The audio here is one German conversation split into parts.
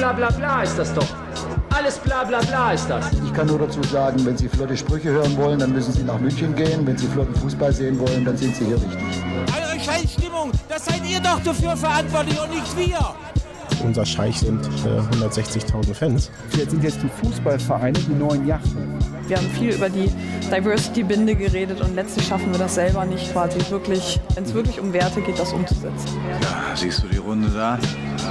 bla bla bla ist das doch. Alles bla bla bla ist das. Ich kann nur dazu sagen, wenn Sie flotte Sprüche hören wollen, dann müssen Sie nach München gehen. Wenn Sie flotten Fußball sehen wollen, dann sind Sie hier richtig. Eure Scheißstimmung, das seid ihr doch dafür verantwortlich und nicht wir. Unser Scheich sind äh, 160.000 Fans. Jetzt sind jetzt die Fußballvereine die neuen Yachten. Wir haben viel über die Diversity-Binde geredet und letztlich schaffen wir das selber nicht quasi wirklich, wenn es wirklich um Werte geht, das umzusetzen. Ja, siehst du die Runde da?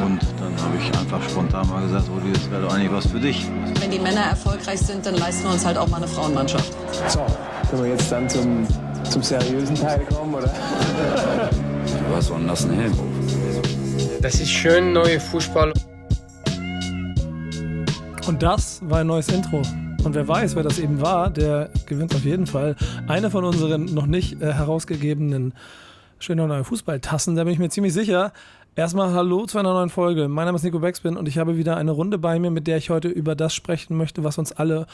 Und dann habe ich einfach spontan mal gesagt, Rudi, das wäre doch eigentlich was für dich. Wenn die Männer erfolgreich sind, dann leisten wir uns halt auch mal eine Frauenmannschaft. So, können wir jetzt dann zum, zum seriösen Teil kommen, oder? Du hast so einen nassen Helm. Das ist schön, neue Fußball. Und das war ein neues Intro. Und wer weiß, wer das eben war, der gewinnt auf jeden Fall eine von unseren noch nicht äh, herausgegebenen schöner neue Fußballtassen. Da bin ich mir ziemlich sicher. Erstmal hallo zu einer neuen Folge. Mein Name ist Nico Beckspin und ich habe wieder eine Runde bei mir, mit der ich heute über das sprechen möchte, was uns alle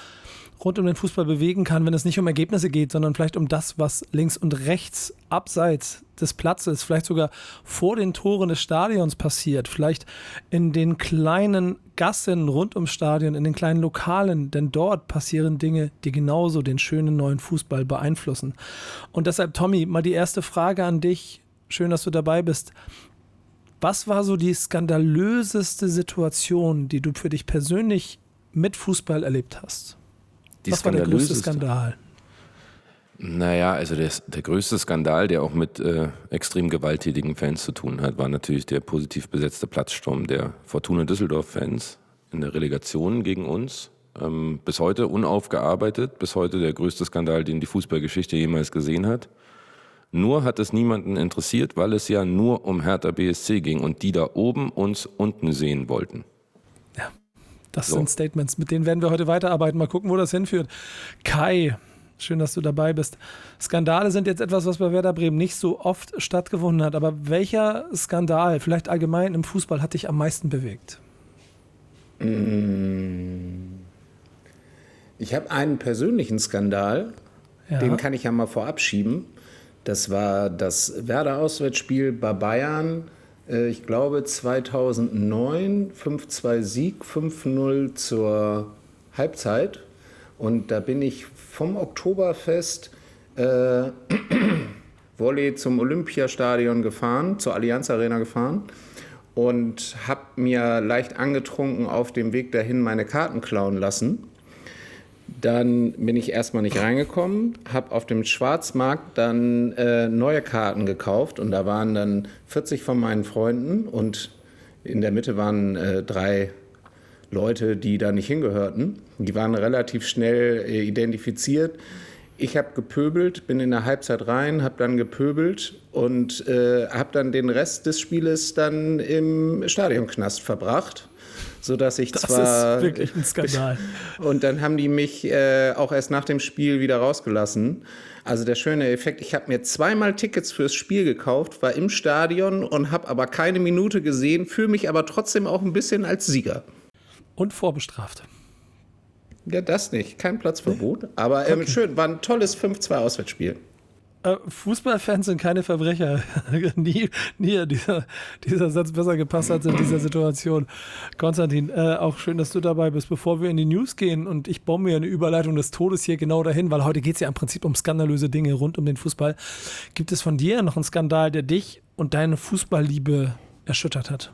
rund um den Fußball bewegen kann, wenn es nicht um Ergebnisse geht, sondern vielleicht um das, was links und rechts abseits des Platzes, vielleicht sogar vor den Toren des Stadions passiert, vielleicht in den kleinen Gassen rund ums Stadion, in den kleinen Lokalen, denn dort passieren Dinge, die genauso den schönen neuen Fußball beeinflussen. Und deshalb, Tommy, mal die erste Frage an dich. Schön, dass du dabei bist. Was war so die skandalöseste Situation, die du für dich persönlich mit Fußball erlebt hast? Die Was war der größte Skandal? Naja, also der, der größte Skandal, der auch mit äh, extrem gewalttätigen Fans zu tun hat, war natürlich der positiv besetzte Platzsturm der Fortuna Düsseldorf-Fans in der Relegation gegen uns. Ähm, bis heute unaufgearbeitet, bis heute der größte Skandal, den die Fußballgeschichte jemals gesehen hat. Nur hat es niemanden interessiert, weil es ja nur um Hertha BSC ging und die da oben uns unten sehen wollten. Ja, das so. sind Statements, mit denen werden wir heute weiterarbeiten. Mal gucken, wo das hinführt. Kai, schön, dass du dabei bist. Skandale sind jetzt etwas, was bei Werder Bremen nicht so oft stattgefunden hat. Aber welcher Skandal, vielleicht allgemein im Fußball, hat dich am meisten bewegt? Ich habe einen persönlichen Skandal, ja. den kann ich ja mal vorab schieben. Das war das Werder-Auswärtsspiel bei Bayern, äh, ich glaube 2009, 5-2 Sieg, 5-0 zur Halbzeit. Und da bin ich vom Oktoberfest äh, Volley zum Olympiastadion gefahren, zur Allianz Arena gefahren und habe mir leicht angetrunken auf dem Weg dahin meine Karten klauen lassen dann bin ich erstmal nicht reingekommen, habe auf dem Schwarzmarkt dann äh, neue Karten gekauft und da waren dann 40 von meinen Freunden und in der Mitte waren äh, drei Leute, die da nicht hingehörten. Die waren relativ schnell äh, identifiziert. Ich habe gepöbelt, bin in der Halbzeit rein, habe dann gepöbelt und äh, habe dann den Rest des Spieles dann im Stadionknast verbracht so dass ich das zwar. Das ist wirklich ein Skandal. Und dann haben die mich äh, auch erst nach dem Spiel wieder rausgelassen. Also der schöne Effekt, ich habe mir zweimal Tickets fürs Spiel gekauft, war im Stadion und habe aber keine Minute gesehen, fühle mich aber trotzdem auch ein bisschen als Sieger. Und vorbestraft. Ja, das nicht. Kein Platzverbot. Aber ähm, okay. schön, war ein tolles 5-2-Auswärtsspiel. Äh, Fußballfans sind keine Verbrecher. nie, nie dieser, dieser Satz besser gepasst hat in dieser Situation. Konstantin, äh, auch schön, dass du dabei bist. Bevor wir in die News gehen und ich bombe mir eine Überleitung des Todes hier genau dahin, weil heute geht es ja im Prinzip um skandalöse Dinge rund um den Fußball. Gibt es von dir noch einen Skandal, der dich und deine Fußballliebe erschüttert hat?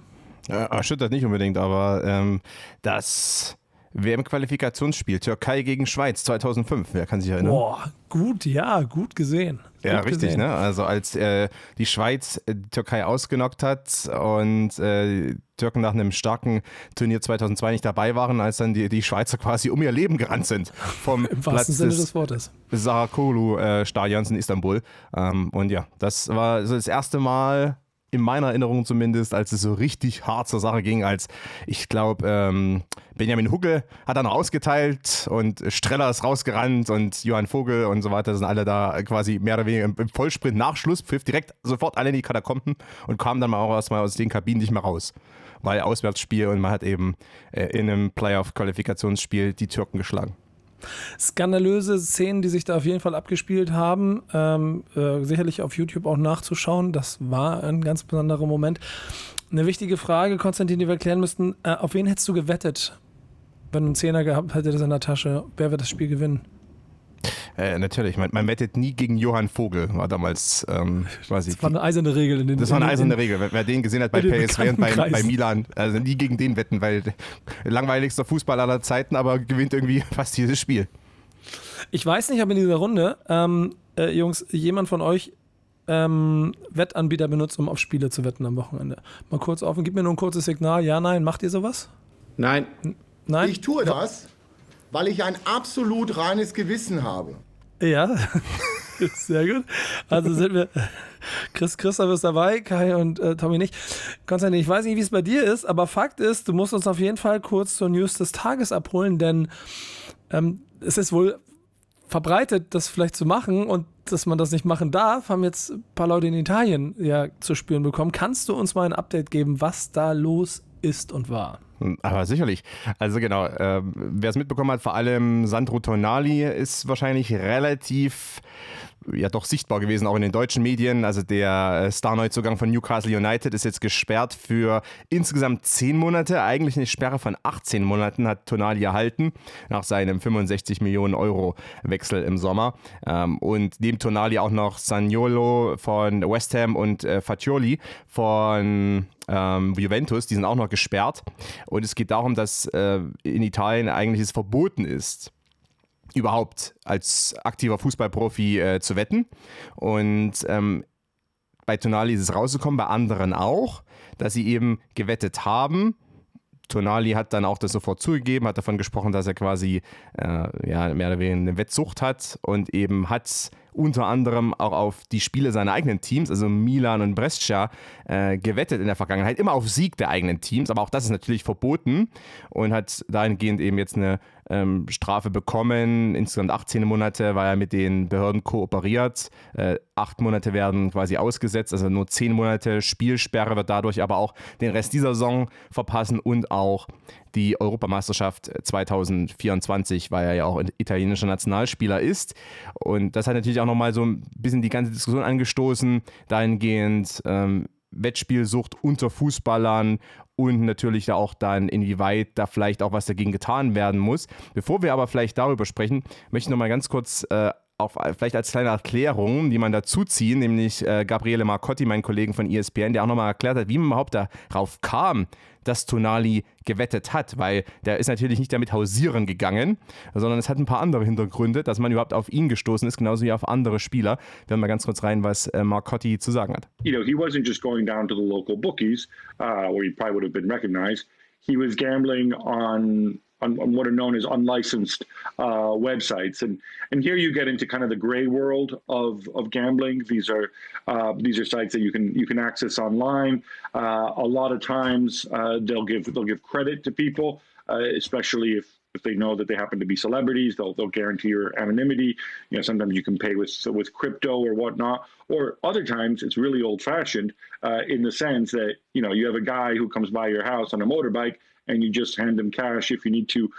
Erschüttert nicht unbedingt, aber ähm, das WM-Qualifikationsspiel Türkei gegen Schweiz 2005. Wer kann sich erinnern? Boah, gut, ja, gut gesehen. Ja, gut richtig, gesehen. ne? Also als äh, die Schweiz äh, die Türkei ausgenockt hat und äh, Türken nach einem starken Turnier 2002 nicht dabei waren, als dann die, die Schweizer quasi um ihr Leben gerannt sind vom Im Platz Sinne des, des Wortes. Sarakolu-Stadions äh, in Istanbul. Ähm, und ja, das war so das erste Mal in meiner Erinnerung zumindest, als es so richtig hart zur Sache ging, als ich glaube, ähm, Benjamin Hugge hat dann ausgeteilt und Streller ist rausgerannt und Johann Vogel und so weiter sind alle da quasi mehr oder weniger im Vollsprint nach Schlusspfiff direkt sofort alle in die Katakomben und kamen dann auch erstmal aus den Kabinen nicht mehr raus. Weil Auswärtsspiel und man hat eben äh, in einem Playoff-Qualifikationsspiel die Türken geschlagen. Skandalöse Szenen, die sich da auf jeden Fall abgespielt haben, ähm, äh, sicherlich auf YouTube auch nachzuschauen. Das war ein ganz besonderer Moment. Eine wichtige Frage, Konstantin, die wir klären müssten. Äh, auf wen hättest du gewettet, wenn du einen Zehner gehabt hättest in der Tasche? Wer wird das Spiel gewinnen? Äh, natürlich, man, man, wettet nie gegen Johann Vogel, war damals ähm, quasi. Das war eine eiserne Regel in den Das war eine eiserne Regel. Wer, wer den gesehen hat bei PSV und bei, bei, Milan, also nie gegen den wetten, weil langweiligster Fußball aller Zeiten, aber gewinnt irgendwie fast dieses Spiel. Ich weiß nicht, ob in dieser Runde, ähm, äh, Jungs, jemand von euch ähm, Wettanbieter benutzt, um auf Spiele zu wetten am Wochenende. Mal kurz auf und gib mir nur ein kurzes Signal. Ja, nein, macht ihr sowas? Nein. Nein? Ich tue das, weil ich ein absolut reines Gewissen habe. Ja, sehr gut. Also sind wir. Chris Christoph ist dabei, Kai und äh, Tommy nicht. Konstantin, ich weiß nicht, wie es bei dir ist, aber Fakt ist, du musst uns auf jeden Fall kurz zur News des Tages abholen, denn ähm, es ist wohl verbreitet, das vielleicht zu machen und dass man das nicht machen darf, haben jetzt ein paar Leute in Italien ja zu spüren bekommen. Kannst du uns mal ein Update geben, was da los ist und war? Aber sicherlich. Also genau, äh, wer es mitbekommen hat, vor allem Sandro Tonali ist wahrscheinlich relativ ja doch sichtbar gewesen, auch in den deutschen Medien. Also der äh, Star-Neuzugang von Newcastle United ist jetzt gesperrt für insgesamt 10 Monate. Eigentlich eine Sperre von 18 Monaten hat Tonali erhalten nach seinem 65 Millionen Euro Wechsel im Sommer. Ähm, und neben Tonali auch noch Saniolo von West Ham und äh, Faccioli von ähm, Juventus, die sind auch noch gesperrt. Und es geht darum, dass äh, in Italien eigentlich es verboten ist, überhaupt als aktiver Fußballprofi äh, zu wetten. Und ähm, bei Tonali ist es rausgekommen, bei anderen auch, dass sie eben gewettet haben. Tonali hat dann auch das sofort zugegeben, hat davon gesprochen, dass er quasi äh, ja, mehr oder weniger eine Wettsucht hat und eben hat unter anderem auch auf die Spiele seiner eigenen Teams, also Milan und Brescia, äh, gewettet in der Vergangenheit, immer auf Sieg der eigenen Teams, aber auch das ist natürlich verboten und hat dahingehend eben jetzt eine ähm, Strafe bekommen, insgesamt 18 Monate, weil er mit den Behörden kooperiert. Äh, acht Monate werden quasi ausgesetzt, also nur zehn Monate Spielsperre wird dadurch aber auch den Rest dieser Saison verpassen und auch die Europameisterschaft 2024, weil er ja auch italienischer Nationalspieler ist. Und das hat natürlich auch nochmal so ein bisschen die ganze Diskussion angestoßen, dahingehend ähm, Wettspielsucht unter Fußballern und natürlich da auch dann, inwieweit da vielleicht auch was dagegen getan werden muss. Bevor wir aber vielleicht darüber sprechen, möchte ich nochmal ganz kurz äh, auch vielleicht als kleine Erklärung, die man dazu ziehen, nämlich äh, Gabriele Marcotti, mein Kollegen von ESPN, der auch nochmal erklärt hat, wie man überhaupt darauf kam, dass Tonali gewettet hat, weil der ist natürlich nicht damit hausieren gegangen, sondern es hat ein paar andere Hintergründe, dass man überhaupt auf ihn gestoßen ist, genauso wie auf andere Spieler. Wir hören mal ganz kurz rein, was äh, Marcotti zu sagen hat. You know, he wasn't just going down to the local bookies, uh, where he probably would have been recognized. He was gambling on on, on, what are known as unlicensed uh, websites, and and here you get into kind of the gray world of, of gambling. These are uh, these are sites that you can you can access online. Uh, a lot of times uh, they'll give they'll give credit to people, uh, especially if. If they know that they happen to be celebrities, they'll they'll guarantee your anonymity. You know, sometimes you can pay with with crypto or whatnot, or other times it's really old fashioned uh, in the sense that you know you have a guy who comes by your house on a motorbike and you just hand them cash if you need to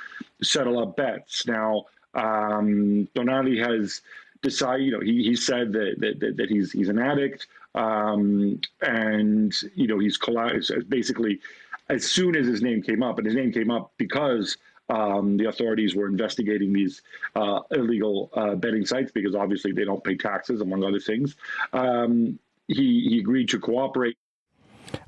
settle up bets. Now, um, has decided, you know, he, he said that, that, that he's, he's an addict. Um, and, you know, he's basically, as soon as his name came up, and his name came up because um, the authorities were investigating these uh, illegal uh, betting sites because obviously they don't pay taxes, among other things. Um, he, he agreed to cooperate.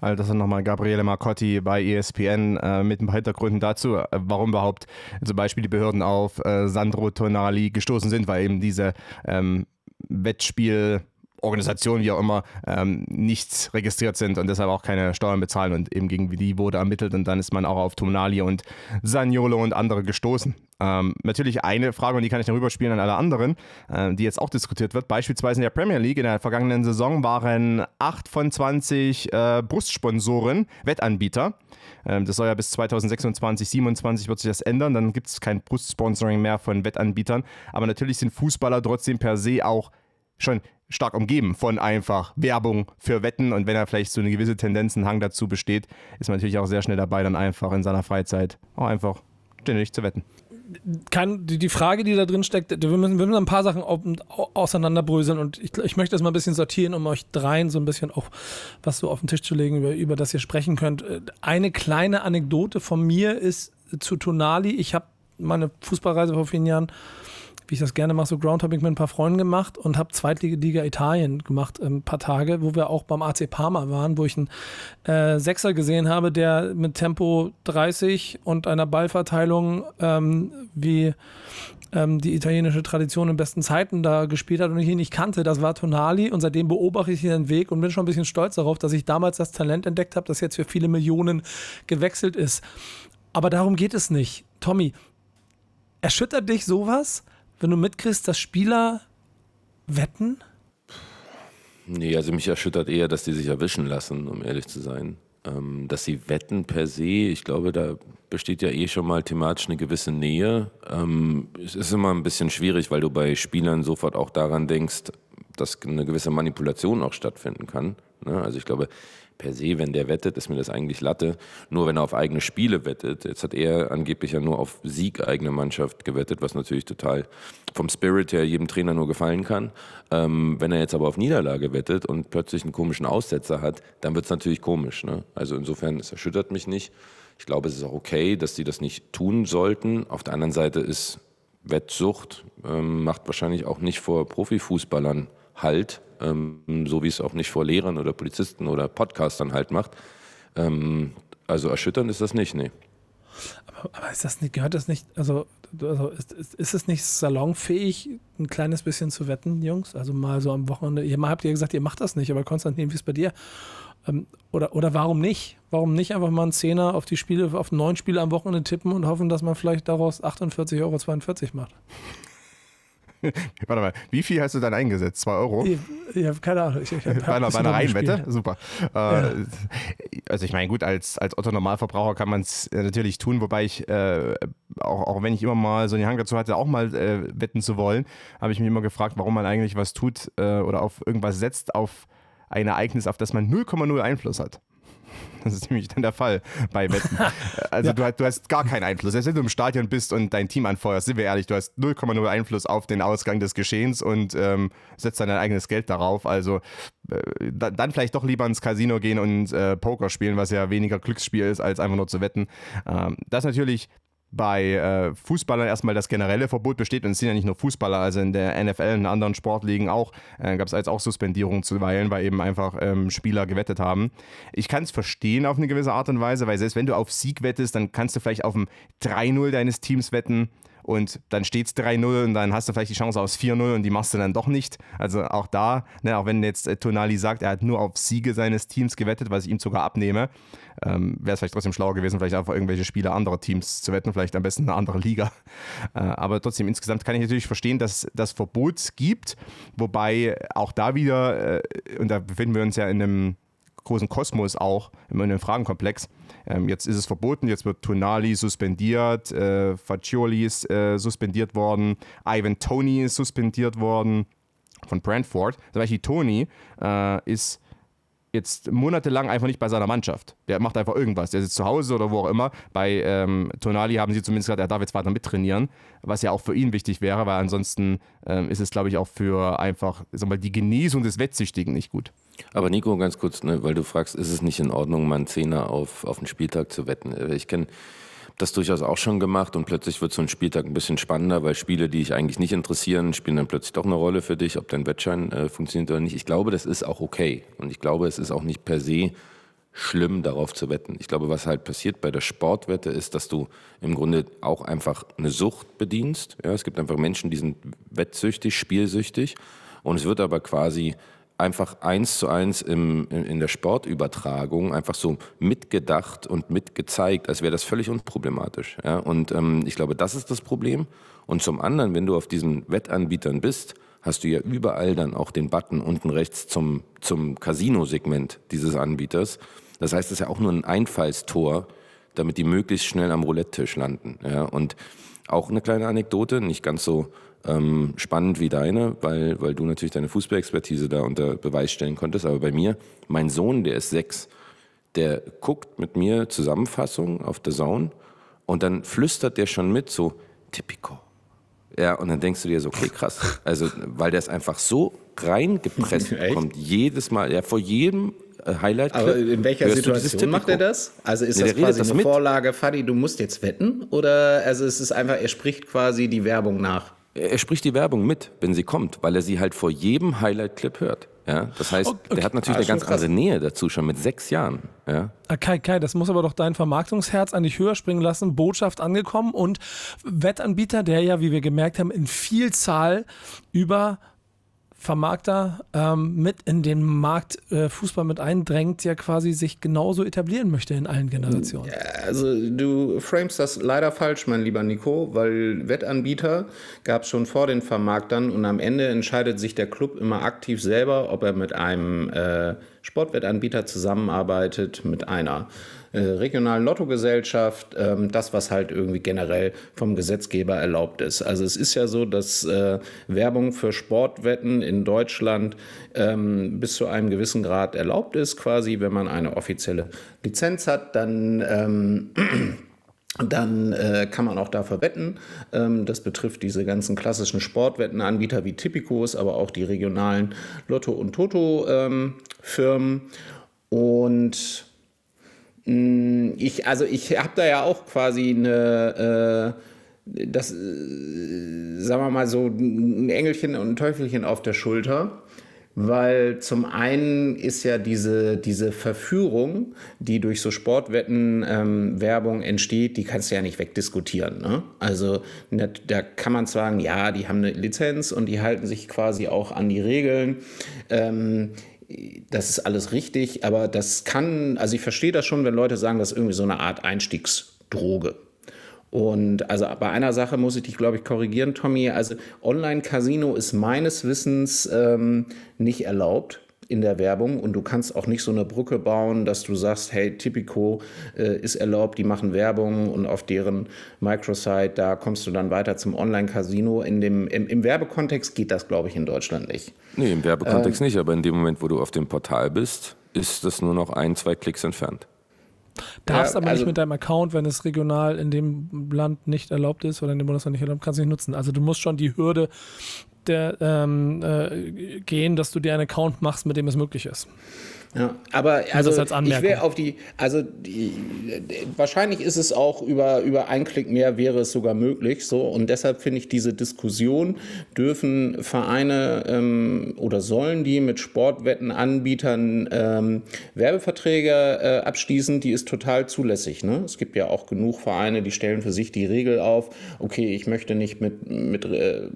Also das ist nochmal Gabriele Marcotti bei ESPN äh, mit ein paar Hintergründen dazu, äh, warum überhaupt zum Beispiel die Behörden auf äh, Sandro Tonali gestoßen sind, weil eben diese ähm, Wettspiel Organisationen, wie auch immer, ähm, nicht registriert sind und deshalb auch keine Steuern bezahlen. Und eben gegen die wurde ermittelt und dann ist man auch auf Tonali und Saniolo und andere gestoßen. Ähm, natürlich eine Frage, und die kann ich dann rüberspielen an alle anderen, äh, die jetzt auch diskutiert wird. Beispielsweise in der Premier League in der vergangenen Saison waren 8 von 20 äh, Brustsponsoren Wettanbieter. Ähm, das soll ja bis 2026, 2027 wird sich das ändern. Dann gibt es kein Brustsponsoring mehr von Wettanbietern. Aber natürlich sind Fußballer trotzdem per se auch schon stark umgeben von einfach Werbung für Wetten und wenn er vielleicht so eine gewisse Tendenz, einen Hang dazu besteht, ist man natürlich auch sehr schnell dabei, dann einfach in seiner Freizeit auch einfach ständig zu wetten. Kann, die, die Frage, die da drin steckt, wir müssen, wir müssen ein paar Sachen auseinanderbröseln und ich, ich möchte das mal ein bisschen sortieren, um euch dreien so ein bisschen auch was so auf den Tisch zu legen, über, über das ihr sprechen könnt. Eine kleine Anekdote von mir ist zu Tonali. Ich habe meine Fußballreise vor vielen Jahren wie ich das gerne mache, so Groundhopping mit ein paar Freunden gemacht und habe Zweitliga Italien gemacht, ein paar Tage, wo wir auch beim AC Parma waren, wo ich einen äh, Sechser gesehen habe, der mit Tempo 30 und einer Ballverteilung ähm, wie ähm, die italienische Tradition in besten Zeiten da gespielt hat und ich ihn nicht kannte. Das war Tonali und seitdem beobachte ich den Weg und bin schon ein bisschen stolz darauf, dass ich damals das Talent entdeckt habe, das jetzt für viele Millionen gewechselt ist. Aber darum geht es nicht. Tommy, erschüttert dich sowas? Wenn du mitkriegst, dass Spieler wetten? Nee, also mich erschüttert eher, dass die sich erwischen lassen, um ehrlich zu sein. Ähm, dass sie wetten per se, ich glaube, da besteht ja eh schon mal thematisch eine gewisse Nähe. Ähm, es ist immer ein bisschen schwierig, weil du bei Spielern sofort auch daran denkst, dass eine gewisse Manipulation auch stattfinden kann. Ne? Also ich glaube, per se, wenn der wettet, ist mir das eigentlich Latte. Nur wenn er auf eigene Spiele wettet. Jetzt hat er angeblich ja nur auf Sieg eigene Mannschaft gewettet, was natürlich total vom Spirit her jedem Trainer nur gefallen kann. Ähm, wenn er jetzt aber auf Niederlage wettet und plötzlich einen komischen Aussetzer hat, dann wird es natürlich komisch. Ne? Also insofern, es erschüttert mich nicht. Ich glaube, es ist auch okay, dass sie das nicht tun sollten. Auf der anderen Seite ist Wettsucht, ähm, macht wahrscheinlich auch nicht vor Profifußballern Halt, ähm, so wie es auch nicht vor Lehrern oder Polizisten oder Podcastern halt macht. Ähm, also erschütternd ist das nicht, nee. Aber, aber, ist das nicht, gehört das nicht, also, also ist, ist, ist, es nicht salonfähig, ein kleines bisschen zu wetten, Jungs? Also mal so am Wochenende, ihr habt ja gesagt, ihr macht das nicht, aber Konstantin, wie ist es bei dir? Ähm, oder, oder warum nicht? Warum nicht einfach mal einen Zehner auf die Spiele, auf neun Spiele am Wochenende tippen und hoffen, dass man vielleicht daraus 48,42 Euro macht? Warte mal, wie viel hast du dann eingesetzt? Zwei Euro? Ich, ich habe keine Ahnung. Ich, ich hab, bei einer, bei einer Reihenwette? Super. Äh, ja. Also ich meine, gut, als, als Otto-Normalverbraucher kann man es äh, natürlich tun, wobei ich, äh, auch, auch wenn ich immer mal so einen Hang dazu hatte, auch mal äh, wetten zu wollen, habe ich mich immer gefragt, warum man eigentlich was tut äh, oder auf irgendwas setzt, auf ein Ereignis, auf das man 0,0 Einfluss hat. Das ist nämlich dann der Fall bei Wetten. Also ja. du, du, hast gar keinen Einfluss. Selbst wenn du im Stadion bist und dein Team anfeuerst, sind wir ehrlich, du hast 0,0 Einfluss auf den Ausgang des Geschehens und ähm, setzt dann dein eigenes Geld darauf. Also äh, dann vielleicht doch lieber ins Casino gehen und äh, Poker spielen, was ja weniger Glücksspiel ist, als einfach nur zu wetten. Ähm, das ist natürlich bei äh, Fußballern erstmal das generelle Verbot besteht. Und es sind ja nicht nur Fußballer, also in der NFL und anderen Sportligen auch, äh, gab es jetzt auch Suspendierungen zuweilen, weil eben einfach ähm, Spieler gewettet haben. Ich kann es verstehen auf eine gewisse Art und Weise, weil selbst wenn du auf Sieg wettest, dann kannst du vielleicht auf ein 3-0 deines Teams wetten und dann steht es 3-0 und dann hast du vielleicht die Chance aus 4-0 und die machst du dann doch nicht. Also auch da, ne, auch wenn jetzt äh, Tonali sagt, er hat nur auf Siege seines Teams gewettet, was ich ihm sogar abnehme, ähm, wäre es vielleicht trotzdem schlauer gewesen, vielleicht einfach irgendwelche Spiele anderer Teams zu wetten, vielleicht am besten eine andere Liga. Äh, aber trotzdem, insgesamt kann ich natürlich verstehen, dass das Verbot gibt, wobei auch da wieder, äh, und da befinden wir uns ja in einem großen Kosmos auch, in einem Fragenkomplex, ähm, jetzt ist es verboten, jetzt wird Tonali suspendiert, äh, Faccioli ist äh, suspendiert worden, Ivan Tony ist suspendiert worden von Brentford. Zum Beispiel Tony äh, ist jetzt monatelang einfach nicht bei seiner Mannschaft. Der macht einfach irgendwas. Der sitzt zu Hause oder wo auch immer. Bei ähm, Tonali haben sie zumindest gesagt, er darf jetzt weiter mittrainieren, was ja auch für ihn wichtig wäre, weil ansonsten ähm, ist es, glaube ich, auch für einfach sag mal, die Genesung des Wettsüchtigen nicht gut. Aber Nico, ganz kurz, ne, weil du fragst, ist es nicht in Ordnung, mal einen Zehner auf, auf den Spieltag zu wetten? Ich kenne das durchaus auch schon gemacht und plötzlich wird so ein Spieltag ein bisschen spannender, weil Spiele, die dich eigentlich nicht interessieren, spielen dann plötzlich doch eine Rolle für dich, ob dein Wettschein äh, funktioniert oder nicht. Ich glaube, das ist auch okay und ich glaube, es ist auch nicht per se schlimm, darauf zu wetten. Ich glaube, was halt passiert bei der Sportwette ist, dass du im Grunde auch einfach eine Sucht bedienst. Ja, es gibt einfach Menschen, die sind wettsüchtig, spielsüchtig und es wird aber quasi einfach eins zu eins im, in der Sportübertragung einfach so mitgedacht und mitgezeigt, als wäre das völlig unproblematisch. Ja? Und ähm, ich glaube, das ist das Problem. Und zum anderen, wenn du auf diesen Wettanbietern bist, hast du ja überall dann auch den Button unten rechts zum, zum Casino-Segment dieses Anbieters. Das heißt, es ist ja auch nur ein Einfallstor, damit die möglichst schnell am Roulette-Tisch landen. Ja? Und auch eine kleine Anekdote, nicht ganz so ähm, spannend wie deine, weil, weil du natürlich deine Fußballexpertise da unter Beweis stellen konntest. Aber bei mir, mein Sohn, der ist sechs, der guckt mit mir Zusammenfassungen auf der Zone und dann flüstert der schon mit so, Tipico. Ja, und dann denkst du dir so, okay, krass. Also, weil der es einfach so reingepresst kommt, jedes Mal, ja, vor jedem äh, Highlight. Aber in welcher Situation macht er das? Also ist Nee, das quasi das eine mit. Vorlage, Fadi, du musst jetzt wetten? Oder also es ist einfach, er spricht quasi die Werbung nach? Er spricht die Werbung mit, wenn sie kommt, weil er sie halt vor jedem Highlight-Clip hört. Ja, das heißt, Okay. der hat natürlich Ah, eine ganz krass. andere Nähe dazu, schon mit sechs Jahren. Ja. Ah, Kai, Kai, das muss aber doch dein Vermarktungsherz an dich höher springen lassen. Botschaft angekommen und Wettanbieter, der ja, wie wir gemerkt haben, in Vielzahl über Vermarkter ähm, mit in den Markt äh, Fußball mit eindrängt, ja quasi sich genauso etablieren möchte in allen Generationen. Also du framest das leider falsch, mein lieber Nico, weil Wettanbieter gab es schon vor den Vermarktern und am Ende entscheidet sich der Club immer aktiv selber, ob er mit einem äh, Sportwettanbieter zusammenarbeitet, mit einer äh, regionalen Lottogesellschaft, ähm, das, was halt irgendwie generell vom Gesetzgeber erlaubt ist. Also es ist ja so, dass äh, Werbung für Sportwetten in Deutschland ähm, bis zu einem gewissen Grad erlaubt ist, quasi, wenn man eine offizielle Lizenz hat, dann ähm, dann äh, kann man auch dafür wetten. Ähm, das betrifft diese ganzen klassischen Sportwettenanbieter wie Tippicos, aber auch die regionalen Lotto- und Toto-Firmen. und mh, ich, also ich habe da ja auch quasi eine, äh, das, äh, sagen wir mal so, ein Engelchen und ein Teufelchen auf der Schulter. Weil zum einen ist ja diese, diese Verführung, die durch so Sportwetten ähm, Werbung entsteht, die kannst du ja nicht wegdiskutieren. Ne? Also ne, da kann man sagen, ja, die haben eine Lizenz und die halten sich quasi auch an die Regeln. Ähm, das ist alles richtig, aber das kann, also ich verstehe das schon, wenn Leute sagen, das ist irgendwie so eine Art Einstiegsdroge. Und also bei einer Sache muss ich dich, glaube ich, korrigieren, Tommy. Also Online-Casino ist meines Wissens ähm, nicht erlaubt in der Werbung und du kannst auch nicht so eine Brücke bauen, dass du sagst, hey, Tipico äh, ist erlaubt, die machen Werbung und auf deren Microsite, da kommst du dann weiter zum Online-Casino. In dem, im, Im Werbekontext geht das, glaube ich, in Deutschland nicht. Nee, im Werbekontext Ähm. nicht, aber in dem Moment, wo du auf dem Portal bist, ist das nur noch ein, zwei Klicks entfernt. Darfst Ja, aber also- nicht mit deinem Account, wenn es regional in dem Land nicht erlaubt ist oder in dem Bundesland nicht erlaubt, kannst du nicht nutzen. Also du musst schon die Hürde der, ähm, äh, gehen, dass du dir einen Account machst, mit dem es möglich ist. Ja, aber also das als ich wäre auf die, also die, wahrscheinlich ist es auch über, über einen Klick mehr wäre es sogar möglich. So und deshalb finde ich diese Diskussion dürfen Vereine ähm, oder sollen die mit Sportwettenanbietern ähm, Werbeverträge äh, abschließen, die ist total zulässig. Ne? Es gibt ja auch genug Vereine, die stellen für sich die Regel auf. Okay, ich möchte nicht mit mit äh,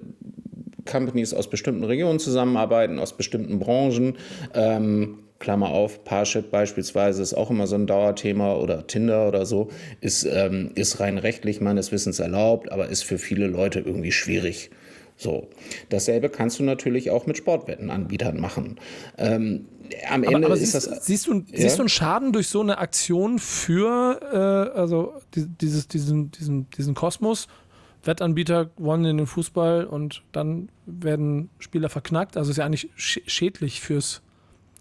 Companies aus bestimmten Regionen zusammenarbeiten, aus bestimmten Branchen. Ähm, Klammer auf, Parship beispielsweise ist auch immer so ein Dauerthema oder Tinder oder so, ist, ähm, ist rein rechtlich meines Wissens erlaubt, aber ist für viele Leute irgendwie schwierig. So. Dasselbe kannst du natürlich auch mit Sportwettenanbietern machen. Ähm, am Ende aber, aber ist siehst, das. siehst, du, Ja? siehst du einen Schaden durch so eine Aktion für äh, also die, dieses, diesen, diesen, diesen Kosmos? Wettanbieter wollen in den Fußball und dann werden Spieler verknackt. Also ist ja eigentlich sch schädlich fürs,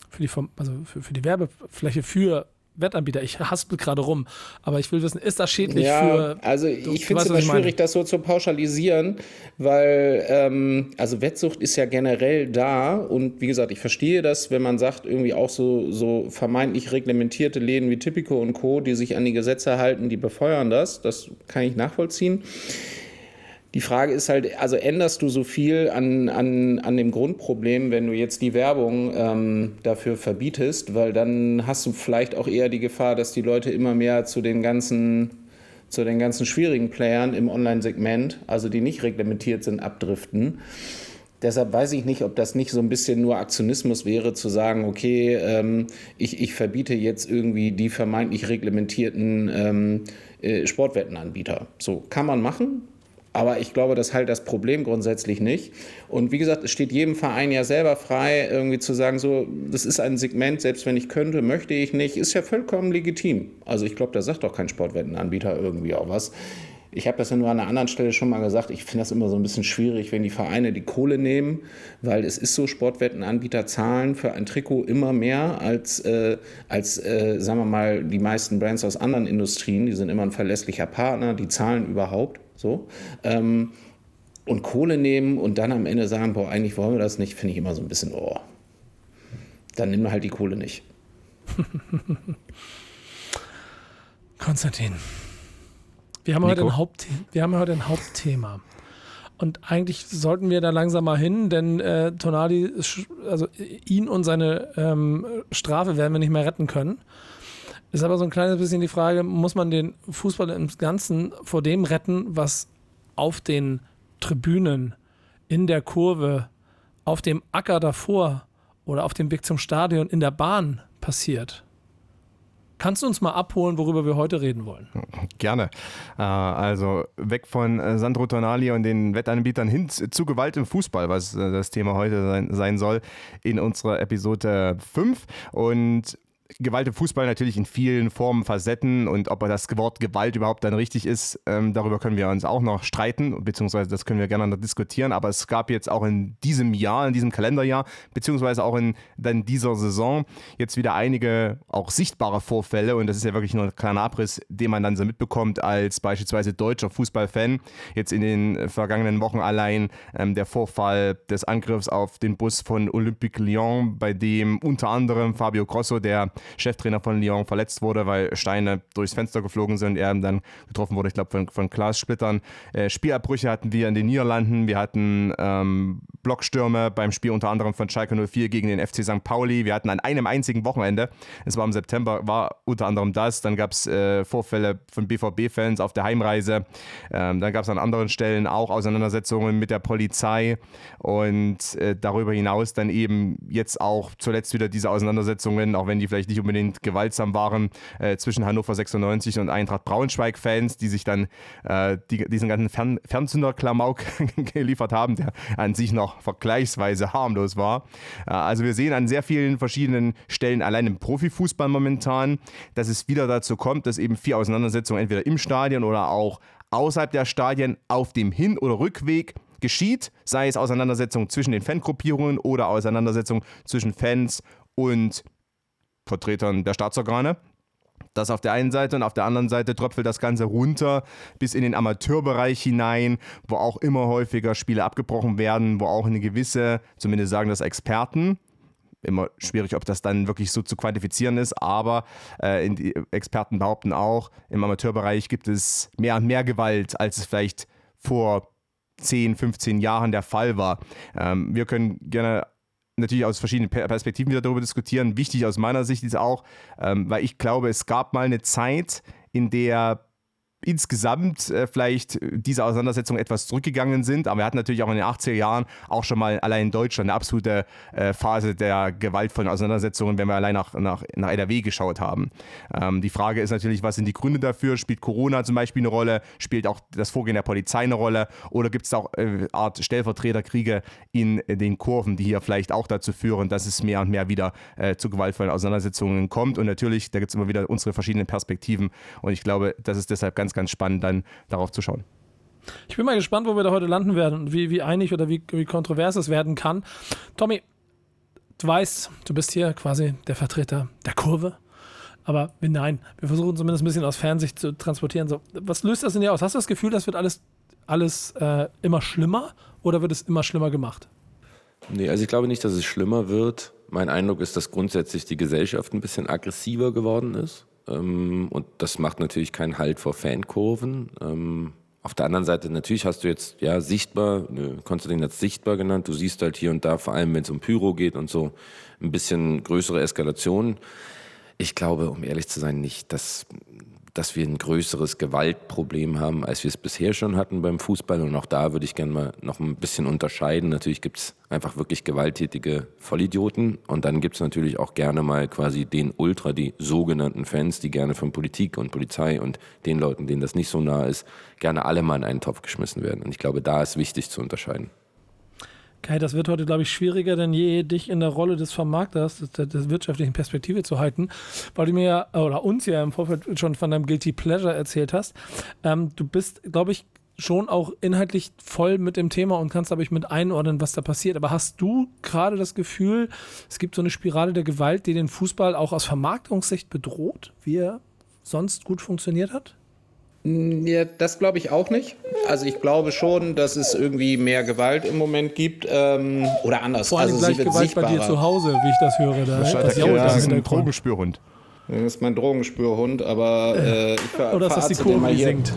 für, die, also für, für die Werbefläche für Wettanbieter. Ich haspel gerade rum, aber ich will wissen, ist das schädlich ja, für. also ich finde es immer schwierig, das so zu pauschalisieren, weil ähm, also Wettsucht ist ja generell da und wie gesagt, ich verstehe das, wenn man sagt, irgendwie auch so, so vermeintlich reglementierte Läden wie Tipico und Co., die sich an die Gesetze halten, die befeuern das, das kann ich nachvollziehen. Die Frage ist halt, also änderst du so viel an, an, an dem Grundproblem, wenn du jetzt die Werbung ähm, dafür verbietest, weil dann hast du vielleicht auch eher die Gefahr, dass die Leute immer mehr zu den ganzen, zu den ganzen schwierigen Playern im Online-Segment, also die nicht reglementiert sind, abdriften. Deshalb weiß ich nicht, ob das nicht so ein bisschen nur Aktionismus wäre, zu sagen, okay, ähm, ich, ich verbiete jetzt irgendwie die vermeintlich reglementierten ähm, äh, Sportwettenanbieter. So kann man machen, aber ich glaube, das halt das Problem grundsätzlich nicht. Und wie gesagt, es steht jedem Verein ja selber frei, irgendwie zu sagen, so, das ist ein Segment, selbst wenn ich könnte, möchte ich nicht, ist ja vollkommen legitim. Also ich glaube, da sagt doch kein Sportwettenanbieter irgendwie auch was. Ich habe das ja nur an einer anderen Stelle schon mal gesagt. Ich finde das immer so ein bisschen schwierig, wenn die Vereine die Kohle nehmen, weil es ist so, Sportwettenanbieter zahlen für ein Trikot immer mehr als, äh, als äh, sagen wir mal, die meisten Brands aus anderen Industrien. Die sind immer ein verlässlicher Partner, die zahlen überhaupt. So. Ähm, und Kohle nehmen und dann am Ende sagen, boah, eigentlich wollen wir das nicht, finde ich immer so ein bisschen, oh. Dann nimm halt die Kohle nicht. Konstantin, wir haben, heute ein wir haben heute ein Hauptthema. Und eigentlich sollten wir da langsam mal hin, denn äh, Tonali, also ihn und seine ähm, Strafe werden wir nicht mehr retten können. Ist aber so ein kleines bisschen die Frage, muss man den Fußball im Ganzen vor dem retten, was auf den Tribünen, in der Kurve, auf dem Acker davor oder auf dem Weg zum Stadion, in der Bahn passiert? Kannst du uns mal abholen, worüber wir heute reden wollen? Gerne. Äh, also weg von äh, Sandro Tonali und den Wettanbietern hin zu Gewalt im Fußball, was äh, das Thema heute sein soll in unserer Episode 5. Und Gewalt im Fußball natürlich in vielen Formen, Facetten und ob das Wort Gewalt überhaupt dann richtig ist, ähm, darüber können wir uns auch noch streiten, beziehungsweise das können wir gerne noch diskutieren. Aber es gab jetzt auch in diesem Jahr, in diesem Kalenderjahr, beziehungsweise auch in dann dieser Saison jetzt wieder einige auch sichtbare Vorfälle und das ist ja wirklich nur ein kleiner Abriss, den man dann so mitbekommt als beispielsweise deutscher Fußballfan. Jetzt in den vergangenen Wochen allein ähm, der Vorfall des Angriffs auf den Bus von Olympique Lyon, bei dem unter anderem Fabio Grosso, der Cheftrainer von Lyon verletzt wurde, weil Steine durchs Fenster geflogen sind. Er dann getroffen wurde, ich glaube, von, von Glassplittern. Äh, Spielabbrüche hatten wir in den Niederlanden. Wir hatten ähm, Blockstürme beim Spiel unter anderem von Schalke 04 gegen den FC St. Pauli. Wir hatten an einem einzigen Wochenende, es war im September, war unter anderem das. Dann gab es äh, Vorfälle von BVB-Fans auf der Heimreise. Ähm, dann gab es an anderen Stellen auch Auseinandersetzungen mit der Polizei und äh, darüber hinaus dann eben jetzt auch zuletzt wieder diese Auseinandersetzungen, auch wenn die vielleicht nicht unbedingt gewaltsam waren, äh, zwischen Hannover 96 und Eintracht Braunschweig-Fans, die sich dann äh, die, diesen ganzen Fern Fernzünder-Klamauk geliefert haben, der an sich noch vergleichsweise harmlos war. Äh, also wir sehen an sehr vielen verschiedenen Stellen, allein im Profifußball momentan, dass es wieder dazu kommt, dass eben vier Auseinandersetzungen entweder im Stadion oder auch außerhalb der Stadien auf dem Hin- oder Rückweg geschieht, sei es Auseinandersetzungen zwischen den Fangruppierungen oder Auseinandersetzungen zwischen Fans und Vertretern der Staatsorgane. Das auf der einen Seite und auf der anderen Seite tröpfelt das Ganze runter bis in den Amateurbereich hinein, wo auch immer häufiger Spiele abgebrochen werden, wo auch eine gewisse, zumindest sagen das Experten, immer schwierig, ob das dann wirklich so zu quantifizieren ist, aber äh, die Experten behaupten auch, im Amateurbereich gibt es mehr und mehr Gewalt, als es vielleicht vor 10, 15 Jahren der Fall war. Ähm, wir können gerne natürlich aus verschiedenen Perspektiven wieder darüber diskutieren. Wichtig aus meiner Sicht ist auch, ähm, weil ich glaube, es gab mal eine Zeit, in der insgesamt äh, vielleicht diese Auseinandersetzungen etwas zurückgegangen sind. Aber wir hatten natürlich auch in den 80er Jahren auch schon mal allein in Deutschland eine absolute äh, Phase der gewaltvollen Auseinandersetzungen, wenn wir allein nach, nach, nach NRW geschaut haben. Ähm, die Frage ist natürlich, was sind die Gründe dafür? Spielt Corona zum Beispiel eine Rolle? Spielt auch das Vorgehen der Polizei eine Rolle? Oder gibt es auch äh, Art Stellvertreterkriege in den Kurven, die hier vielleicht auch dazu führen, dass es mehr und mehr wieder äh, zu gewaltvollen Auseinandersetzungen kommt? Und natürlich, da gibt es immer wieder unsere verschiedenen Perspektiven. Und ich glaube, das ist deshalb ganz ganz, ganz spannend, dann darauf zu schauen. Ich bin mal gespannt, wo wir da heute landen werden und wie, wie einig oder wie, wie kontrovers es werden kann. Tommy, du weißt, du bist hier quasi der Vertreter der Kurve. Aber nein, wir versuchen zumindest ein bisschen aus Fernsicht zu transportieren. So, was löst das in dir aus? Hast du das Gefühl, das wird alles, alles äh, immer schlimmer oder wird es immer schlimmer gemacht? Nee, also ich glaube nicht, dass es schlimmer wird. Mein Eindruck ist, dass grundsätzlich die Gesellschaft ein bisschen aggressiver geworden ist. Ähm, und das macht natürlich keinen Halt vor Fankurven. Ähm, auf der anderen Seite, natürlich hast du jetzt, ja, sichtbar, Konstantin hat es sichtbar genannt, du siehst halt hier und da, vor allem wenn es um Pyro geht und so, ein bisschen größere Eskalationen. Ich glaube, um ehrlich zu sein, nicht, dass dass wir ein größeres Gewaltproblem haben, als wir es bisher schon hatten beim Fußball. Und auch da würde ich gerne mal noch ein bisschen unterscheiden. Natürlich gibt es einfach wirklich gewalttätige Vollidioten. Und dann gibt es natürlich auch gerne mal quasi den Ultra, die sogenannten Fans, die gerne von Politik und Polizei und den Leuten, denen das nicht so nah ist, gerne alle mal in einen Topf geschmissen werden. Und ich glaube, da ist wichtig zu unterscheiden. Kai, das wird heute, glaube ich, schwieriger denn je, dich in der Rolle des Vermarkters, der, der wirtschaftlichen Perspektive zu halten, weil du mir ja, oder uns ja im Vorfeld schon von deinem Guilty Pleasure erzählt hast. Ähm, du bist, glaube ich, schon auch inhaltlich voll mit dem Thema und kannst, glaube ich, mit einordnen, was da passiert. Aber hast du gerade das Gefühl, es gibt so eine Spirale der Gewalt, die den Fußball auch aus Vermarktungssicht bedroht, wie er sonst gut funktioniert hat? Ja, das glaube ich auch nicht. Also ich glaube schon, dass es irgendwie mehr Gewalt im Moment gibt ähm, oder anders. Vor allem also gleich sie wird Gewalt bei dir sichtbarer. zu Hause, wie ich das höre. Da, Das das ist ein Hintergrund. Das ist mein Drogenspürhund, aber äh, ich ver Oder ist das die Kurve, die singt?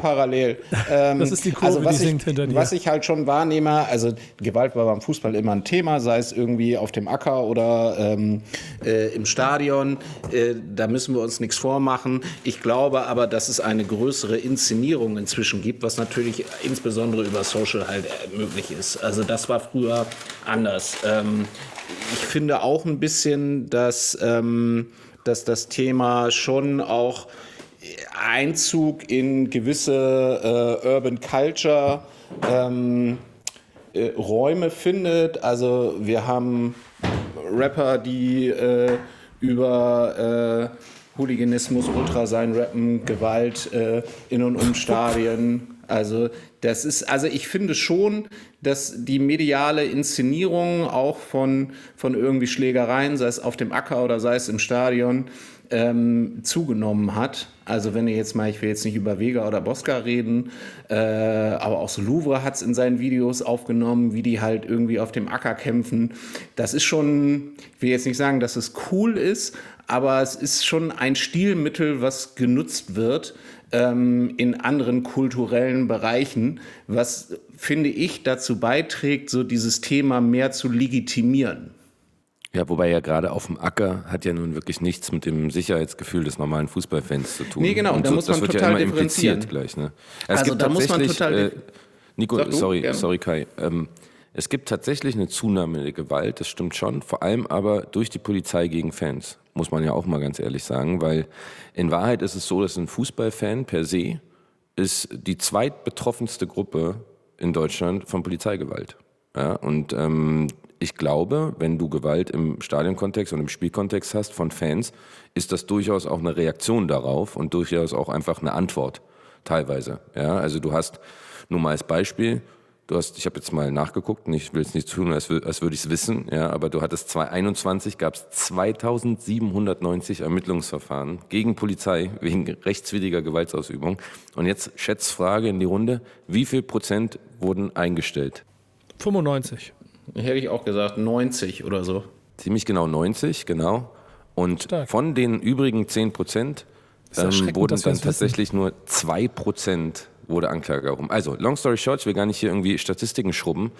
Parallel. Ähm, Das ist die Kurve, also was die ich, singt hinter dir. Was ich halt schon wahrnehme, also Gewalt war beim Fußball immer ein Thema, sei es irgendwie auf dem Acker oder ähm, äh, im Stadion. Äh, da müssen wir uns nichts vormachen. Ich glaube aber, dass es eine größere Inszenierung inzwischen gibt, was natürlich insbesondere über Social halt äh, möglich ist. Also das war früher anders. Ähm, ich finde auch ein bisschen, dass, ähm, dass das Thema schon auch Einzug in gewisse äh, Urban Culture ähm, äh, Räume findet. Also wir haben Rapper, die äh, über äh, Hooliganismus, Ultra sein, Rappen, Gewalt äh, in und um Stadien. Also das ist, also ich finde schon, dass die mediale Inszenierung auch von, von irgendwie Schlägereien, sei es auf dem Acker oder sei es im Stadion, ähm, zugenommen hat. Also wenn ihr jetzt mal, ich will jetzt nicht über Vega oder Bosca reden, äh, aber auch so Louvre hat es in seinen Videos aufgenommen, wie die halt irgendwie auf dem Acker kämpfen. Das ist schon, ich will jetzt nicht sagen, dass es cool ist, aber es ist schon ein Stilmittel, was genutzt wird ähm, in anderen kulturellen Bereichen, was, finde ich, dazu beiträgt, so dieses Thema mehr zu legitimieren. Ja, wobei ja gerade auf dem Acker hat ja nun wirklich nichts mit dem Sicherheitsgefühl des normalen Fußballfans zu tun. Nee, genau, Und da so, muss das man wird total ja immer differenzieren. impliziert gleich. Ne? Also es gibt da muss man total äh, Nico, sorry, sorry Kai. Ähm, es gibt tatsächlich eine Zunahme der Gewalt, das stimmt schon, vor allem aber durch die Polizei gegen Fans, muss man ja auch mal ganz ehrlich sagen, weil in Wahrheit ist es so, dass ein Fußballfan per se ist die zweitbetroffenste Gruppe in Deutschland von Polizeigewalt. Ja, und ähm, ich glaube, wenn du Gewalt im Stadionkontext und im Spielkontext hast von Fans, ist das durchaus auch eine Reaktion darauf und durchaus auch einfach eine Antwort teilweise. Ja, also du hast nur mal als Beispiel, du hast, ich habe jetzt mal nachgeguckt, und ich will es nicht tun, als, als würde ich es wissen, ja, aber du hattest 2021 gab es 2790 Ermittlungsverfahren gegen Polizei wegen rechtswidriger Gewaltsausübung. Und jetzt Schätzfrage in die Runde, wie viel Prozent wurden eingestellt? 95. Hätte ich auch gesagt, 90 oder so. Ziemlich genau 90, genau. Und von den übrigen 10 Prozent ähm, wurden dann das wissen. tatsächlich nur 2 Prozent wurde Anklage erhoben. Also, long story short, ich will gar nicht hier irgendwie Statistiken schrubben.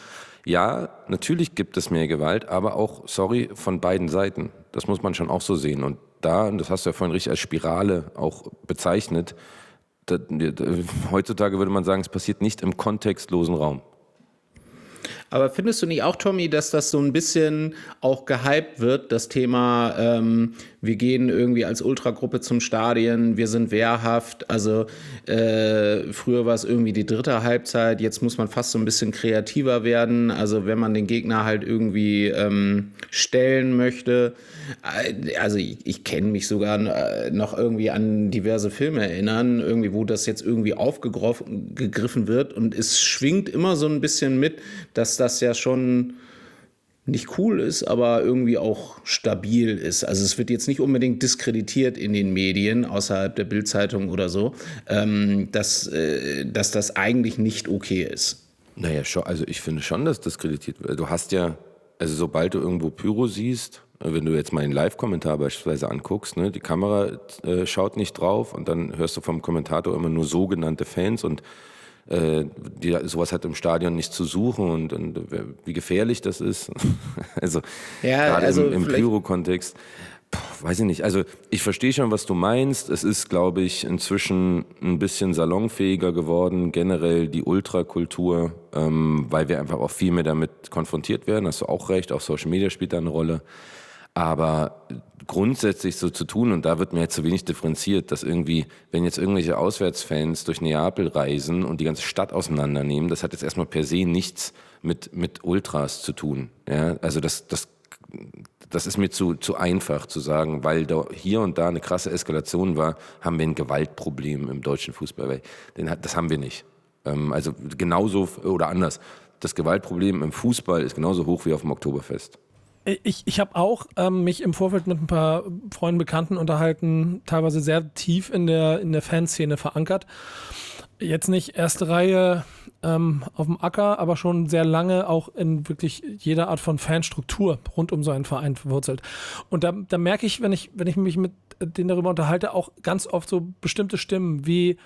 Ja, natürlich gibt es mehr Gewalt, aber auch, sorry, von beiden Seiten. Das muss man schon auch so sehen. Und da, und das hast du ja vorhin richtig als Spirale auch bezeichnet, da, da, heutzutage würde man sagen, es passiert nicht im kontextlosen Raum. Aber findest du nicht auch, Tommy, dass das so ein bisschen auch gehypt wird, das Thema, ähm, wir gehen irgendwie als Ultragruppe zum Stadion, wir sind wehrhaft. Also äh, früher war es irgendwie die dritte Halbzeit, jetzt muss man fast so ein bisschen kreativer werden. Also wenn man den Gegner halt irgendwie ähm, stellen möchte. Äh, Also ich, ich kenne mich sogar äh, noch irgendwie an diverse Filme erinnern, irgendwie, wo das jetzt irgendwie aufgegriffen wird und es schwingt immer so ein bisschen mit, dass das ja schon nicht cool ist, aber irgendwie auch stabil ist. Also es wird jetzt nicht unbedingt diskreditiert in den Medien, außerhalb der Bildzeitung oder so, ähm, dass, äh, dass das eigentlich nicht okay ist. Naja, schon, also ich finde schon, dass das kreditiert wird. Du hast ja, also sobald du irgendwo Pyro siehst, äh, wenn du jetzt mal einen Live-Kommentar beispielsweise anguckst, ne, die Kamera äh, schaut nicht drauf und dann hörst du vom Kommentator immer nur sogenannte Fans und die, sowas hat im Stadion nicht zu suchen und, und äh, wie gefährlich das ist. also Ja, gerade also im, im Pyro-Kontext. Weiß ich nicht. Also ich verstehe schon, was du meinst. Es ist, glaube ich, inzwischen ein bisschen salonfähiger geworden, generell die Ultrakultur, ähm, weil wir einfach auch viel mehr damit konfrontiert werden. Hast du auch recht, auch Social Media spielt da eine Rolle. Aber grundsätzlich so zu tun, und da wird mir jetzt zu wenig differenziert, dass irgendwie, wenn jetzt irgendwelche Auswärtsfans durch Neapel reisen und die ganze Stadt auseinandernehmen, das hat jetzt erstmal per se nichts mit, mit Ultras zu tun. Ja? Also das, das das ist mir zu, zu einfach zu sagen, weil da hier und da eine krasse Eskalation war, haben wir ein Gewaltproblem im deutschen Fußball. Den das haben wir nicht. Ähm, also genauso oder anders. Das Gewaltproblem im Fußball ist genauso hoch wie auf dem Oktoberfest. Ich, ich habe auch ähm, mich im Vorfeld mit ein paar Freunden, Bekannten unterhalten, teilweise sehr tief in der, in der Fanszene verankert. Jetzt nicht erste Reihe ähm, auf dem Acker, aber schon sehr lange auch in wirklich jeder Art von Fanstruktur rund um so einen Verein verwurzelt. Und da, da merke ich, wenn ich, wenn ich mich mit denen darüber unterhalte, auch ganz oft so bestimmte Stimmen wie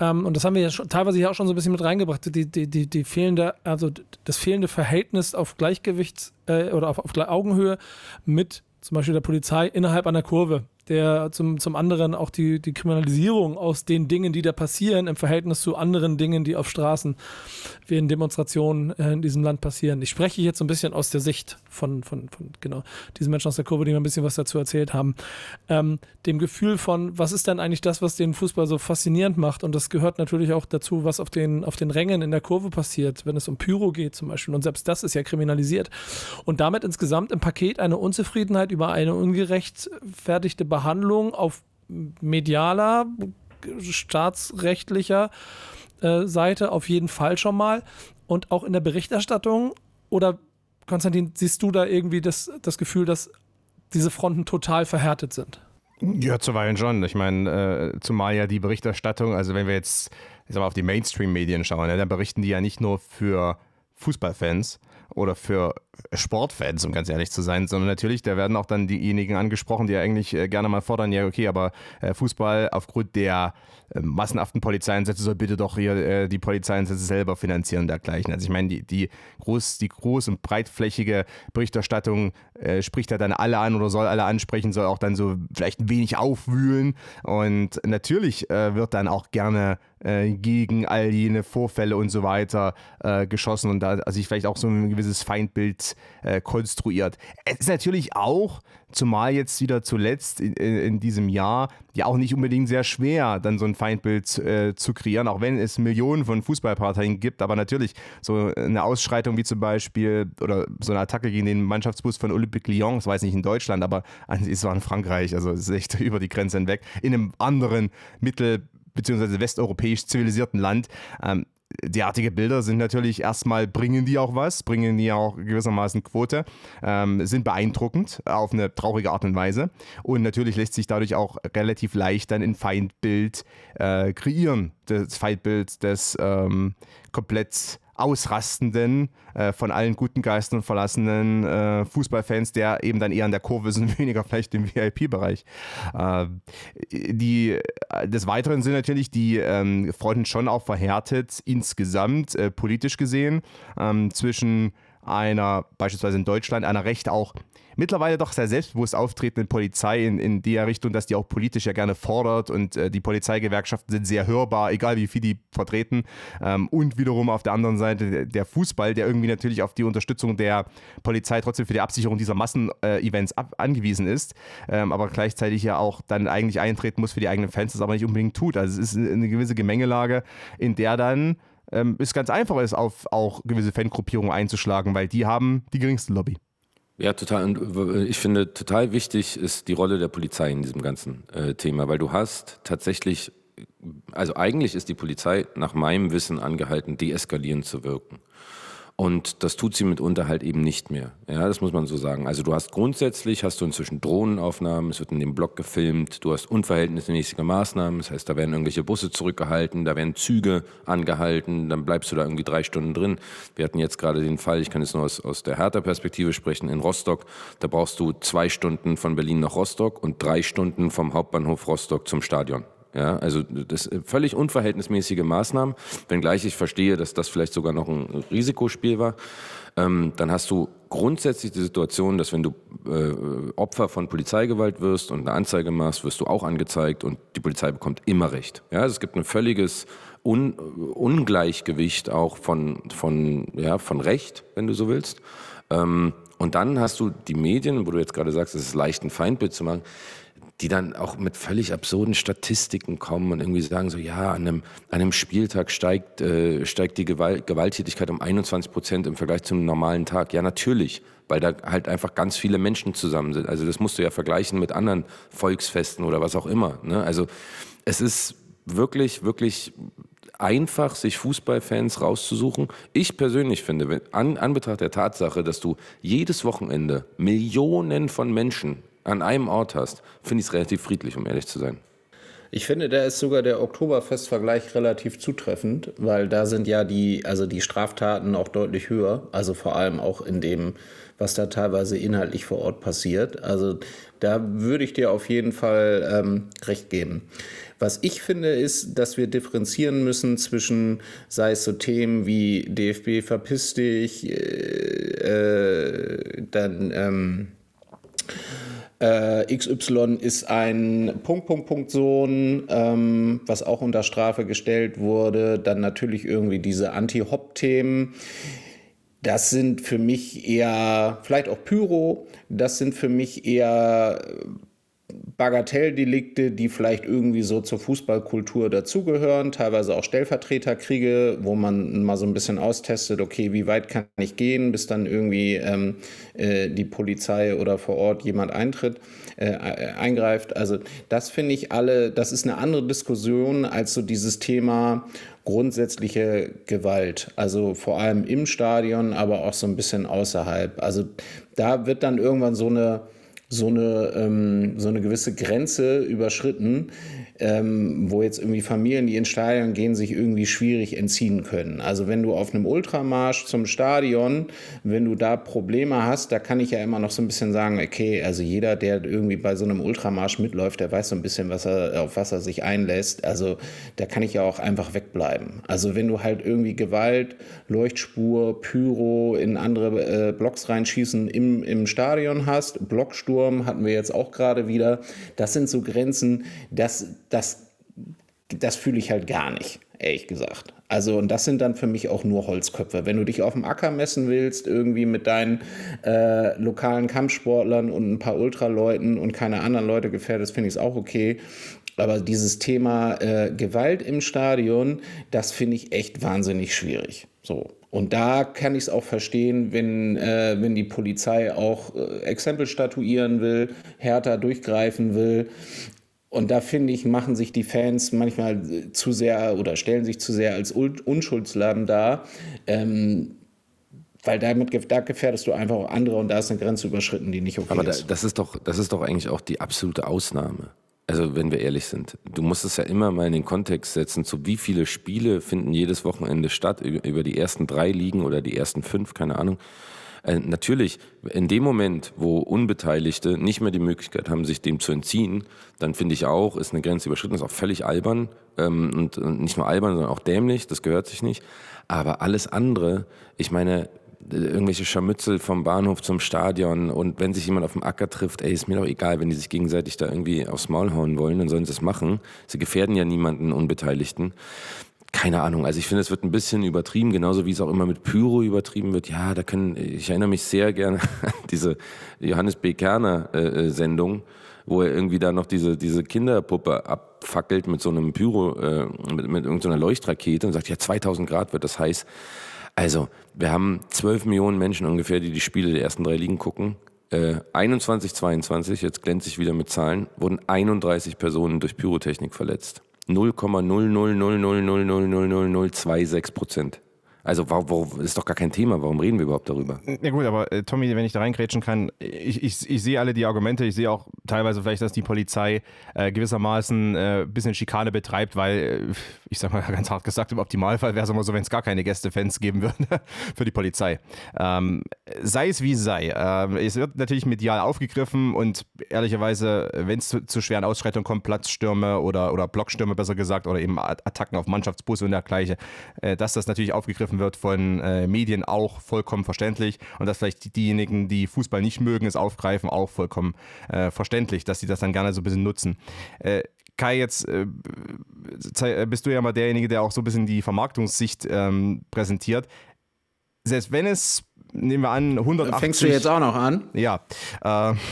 ähm, und das haben wir ja schon, teilweise hier auch schon so ein bisschen mit reingebracht, die, die, die, die fehlende, also das fehlende Verhältnis auf Gleichgewicht äh, oder auf, auf Augenhöhe mit zum Beispiel der Polizei innerhalb einer Kurve der zum, zum anderen auch die, die Kriminalisierung aus den Dingen, die da passieren, im Verhältnis zu anderen Dingen, die auf Straßen wie in Demonstrationen äh, in diesem Land passieren. Ich spreche jetzt so ein bisschen aus der Sicht von, von, von genau diesen Menschen aus der Kurve, die mir ein bisschen was dazu erzählt haben. Ähm, dem Gefühl von, was ist denn eigentlich das, was den Fußball so faszinierend macht? Und das gehört natürlich auch dazu, was auf den, auf den Rängen in der Kurve passiert, wenn es um Pyro geht zum Beispiel. Und selbst das ist ja kriminalisiert. Und damit insgesamt im Paket eine Unzufriedenheit über eine ungerechtfertigte Behandlung auf medialer, staatsrechtlicher äh, Seite auf jeden Fall schon mal und auch in der Berichterstattung? Oder Konstantin, siehst du da irgendwie das, das Gefühl, dass diese Fronten total verhärtet sind? Ja, zuweilen schon. Ich meine, äh, zumal ja die Berichterstattung, also wenn wir jetzt ich sag mal, auf die Mainstream-Medien schauen, ja, dann berichten die ja nicht nur für Fußballfans, oder für Sportfans, um ganz ehrlich zu sein, sondern natürlich, da werden auch dann diejenigen angesprochen, die ja eigentlich äh, gerne mal fordern, ja, okay, aber äh, Fußball aufgrund der äh, massenhaften Polizeieinsätze soll bitte doch hier die Polizeieinsätze selber finanzieren und dergleichen. Also ich meine, die, die, groß, die groß und breitflächige Berichterstattung äh, spricht ja dann alle an oder soll alle ansprechen, soll auch dann so vielleicht ein wenig aufwühlen und natürlich äh, wird dann auch gerne äh, gegen all jene Vorfälle und so weiter geschossen und da sich vielleicht auch so ein gewisses Feindbild äh, konstruiert. Es ist natürlich auch, zumal jetzt wieder zuletzt in, in, diesem Jahr, ja auch nicht unbedingt sehr schwer, dann so ein Feindbild äh, zu kreieren, auch wenn es Millionen von Fußballparteien gibt. Aber natürlich, so eine Ausschreitung wie zum Beispiel oder so eine Attacke gegen den Mannschaftsbus von Olympique Lyon, das jetzt nicht in Deutschland, aber es war in Frankreich, also es ist echt über die Grenze hinweg, in einem anderen Mittel- bzw. westeuropäisch zivilisierten Land. Ähm, derartige Bilder sind natürlich erstmal, bringen die auch was, bringen die auch gewissermaßen Quote, ähm, sind beeindruckend auf eine traurige Art und Weise. Und natürlich lässt sich dadurch auch relativ leicht dann ein Feindbild äh, kreieren. Das Feindbild des ähm, komplett ausrastenden, äh, von allen guten Geistern verlassenen äh, Fußballfans, der eben dann eher an der Kurve ist und weniger vielleicht im VIP-Bereich. Äh, die, des Weiteren sind natürlich die ähm, Fronten schon auch verhärtet, insgesamt äh, politisch gesehen, ähm, zwischen einer, beispielsweise in Deutschland, einer recht auch mittlerweile doch sehr selbstbewusst auftretenden Polizei in, in der Richtung, dass die auch politisch ja gerne fordert und äh, die Polizeigewerkschaften sind sehr hörbar, egal wie viel die vertreten. Ähm, und wiederum auf der anderen Seite der Fußball, der irgendwie natürlich auf die Unterstützung der Polizei trotzdem für die Absicherung dieser Massenevents äh, angewiesen ist, ähm, aber gleichzeitig ja auch dann eigentlich eintreten muss für die eigenen Fans, das aber nicht unbedingt tut. Also es ist eine gewisse Gemengelage, in der dann ähm, es ganz einfach ist, auf auch gewisse Fangruppierungen einzuschlagen, weil die haben die geringste Lobby. Ja, total. Und ich finde, total wichtig ist die Rolle der Polizei in diesem ganzen äh, Thema, weil du hast tatsächlich, also eigentlich ist die Polizei nach meinem Wissen angehalten, deeskalierend zu wirken. Und das tut sie mitunter halt eben nicht mehr. Ja, das muss man so sagen. Also du hast grundsätzlich, hast du inzwischen Drohnenaufnahmen, es wird in dem Block gefilmt, du hast unverhältnismäßige Maßnahmen, das heißt, da werden irgendwelche Busse zurückgehalten, da werden Züge angehalten, dann bleibst du da irgendwie drei Stunden drin. Wir hatten jetzt gerade den Fall, ich kann jetzt nur aus, aus der Hertha-Perspektive sprechen, in Rostock, da brauchst du zwei Stunden von Berlin nach Rostock und drei Stunden vom Hauptbahnhof Rostock zum Stadion. Ja, also das völlig unverhältnismäßige Maßnahmen, wenngleich ich verstehe, dass das vielleicht sogar noch ein Risikospiel war. Ähm, dann hast du grundsätzlich die Situation, dass wenn du äh, Opfer von Polizeigewalt wirst und eine Anzeige machst, wirst du auch angezeigt und die Polizei bekommt immer Recht. Ja, also es gibt ein völliges Un Ungleichgewicht auch von, von, ja, von Recht, wenn du so willst. Ähm, und dann hast du die Medien, wo du jetzt gerade sagst, es ist leicht, ein Feindbild zu machen die dann auch mit völlig absurden Statistiken kommen und irgendwie sagen so, ja, an einem, an einem Spieltag steigt, äh, steigt die Gewalt, Gewalttätigkeit um 21 Prozent im Vergleich zum normalen Tag. Ja, natürlich, weil da halt einfach ganz viele Menschen zusammen sind. Also das musst du ja vergleichen mit anderen Volksfesten oder was auch immer. Ne? Also es ist wirklich, wirklich einfach, sich Fußballfans rauszusuchen. Ich persönlich finde, wenn, an Anbetracht der Tatsache, dass du jedes Wochenende Millionen von Menschen an einem Ort hast, finde ich es relativ friedlich, um ehrlich zu sein. Ich finde, da ist sogar der Oktoberfestvergleich relativ zutreffend, weil da sind ja die, also die Straftaten auch deutlich höher, also vor allem auch in dem, was da teilweise inhaltlich vor Ort passiert. Also da würde ich dir auf jeden Fall ähm, recht geben. Was ich finde, ist, dass wir differenzieren müssen zwischen, sei es so Themen wie DFB verpiss dich, äh, äh, dann ähm, äh, XY ist ein Punkt, Punkt, Punkt Sohn, ähm, was auch unter Strafe gestellt wurde. Dann natürlich irgendwie diese Anti-Hop-Themen. Das sind für mich eher, vielleicht auch Pyro, das sind für mich eher Bagatelldelikte, die vielleicht irgendwie so zur Fußballkultur dazugehören, teilweise auch Stellvertreterkriege, wo man mal so ein bisschen austestet, okay, wie weit kann ich gehen, bis dann irgendwie ähm, äh, die Polizei oder vor Ort jemand eintritt, äh, eingreift. Also das finde ich alle, das ist eine andere Diskussion als so dieses Thema grundsätzliche Gewalt, also vor allem im Stadion, aber auch so ein bisschen außerhalb. Also da wird dann irgendwann so eine so eine, ähm, so eine gewisse Grenze überschritten, ähm, wo jetzt irgendwie Familien, die ins Stadion gehen, sich irgendwie schwierig entziehen können. Also wenn du auf einem Ultramarsch zum Stadion, wenn du da Probleme hast, da kann ich ja immer noch so ein bisschen sagen, okay, also jeder, der irgendwie bei so einem Ultramarsch mitläuft, der weiß so ein bisschen, was er, auf was er sich einlässt. Also da kann ich ja auch einfach wegbleiben. Also wenn du halt irgendwie Gewalt, Leuchtspur, Pyro in andere äh, Blocks reinschießen im, im Stadion hast, Blocksturm hatten wir jetzt auch gerade wieder, das sind so Grenzen, das das, das fühle ich halt gar nicht, ehrlich gesagt. Also, und das sind dann für mich auch nur Holzköpfe. Wenn du dich auf dem Acker messen willst, irgendwie mit deinen äh, lokalen Kampfsportlern und ein paar Ultraleuten und keine anderen Leute gefährdest, finde ich es auch okay. Aber dieses Thema äh, Gewalt im Stadion, das finde ich echt wahnsinnig schwierig. So. Und da kann ich es auch verstehen, wenn, äh, wenn die Polizei auch äh, Exempel statuieren will, härter durchgreifen will. Und da finde ich, machen sich die Fans manchmal zu sehr oder stellen sich zu sehr als Unschuldslamm dar. Ähm, weil damit da gefährdest du einfach auch andere und da ist eine Grenze überschritten, die nicht okay Aber ist. Aber das ist doch, das ist doch eigentlich auch die absolute Ausnahme. Also wenn wir ehrlich sind, du musst es ja immer mal in den Kontext setzen, zu wie viele Spiele finden jedes Wochenende statt, über die ersten drei Ligen oder die ersten fünf, keine Ahnung. Äh, natürlich, in dem Moment, wo Unbeteiligte nicht mehr die Möglichkeit haben, sich dem zu entziehen, dann finde ich auch, ist eine Grenze überschritten, ist auch völlig albern ähm, und, und nicht nur albern, sondern auch dämlich, das gehört sich nicht. Aber alles andere, ich meine, irgendwelche Scharmützel vom Bahnhof zum Stadion und wenn sich jemand auf dem Acker trifft, ey, ist mir doch egal, wenn die sich gegenseitig da irgendwie aufs Maul hauen wollen, dann sollen sie es machen. Sie gefährden ja niemanden Unbeteiligten keine Ahnung, also ich finde, es wird ein bisschen übertrieben, genauso wie es auch immer mit Pyro übertrieben wird. Ja, da können, ich erinnere mich sehr gerne an diese Johannes B. Kerner äh, äh, Sendung, wo er irgendwie da noch diese, diese Kinderpuppe abfackelt mit so einem Pyro, äh, mit, mit irgendeiner Leuchtrakete und sagt, ja, 2000 Grad wird das heiß. Also, wir haben 12 Millionen Menschen ungefähr, die die Spiele der ersten drei Ligen gucken. Äh, 21, 22, jetzt glänze ich wieder mit Zahlen, wurden 31 Personen durch Pyrotechnik verletzt. 0,000000026 Prozent. Also warum, ist doch gar kein Thema, warum reden wir überhaupt darüber? Ja gut, aber äh, Tommy, wenn ich da reingrätschen kann, ich, ich, ich sehe alle die Argumente, ich sehe auch teilweise vielleicht, dass die Polizei äh, gewissermaßen ein äh, bisschen Schikane betreibt, weil, äh, ich sag mal ganz hart gesagt, im Optimalfall wäre es immer so, wenn es gar keine Gästefans geben würde für die Polizei. Ähm, sei es wie sei. Ähm, es wird natürlich medial aufgegriffen und ehrlicherweise, wenn es zu, zu, schweren Ausschreitungen kommt, Platzstürme oder, oder Blockstürme besser gesagt oder eben Attacken auf Mannschaftsbusse und dergleichen, äh, dass das natürlich aufgegriffen wird von äh, Medien auch vollkommen verständlich und dass vielleicht diejenigen, die Fußball nicht mögen, es aufgreifen, auch vollkommen äh, verständlich, dass sie das dann gerne so ein bisschen nutzen. Äh, Kai, jetzt äh, bist du ja mal derjenige, der auch so ein bisschen die Vermarktungssicht ähm, präsentiert. Selbst wenn es nehmen wir an, 180. Fängst du jetzt auch noch an? Ja. Äh.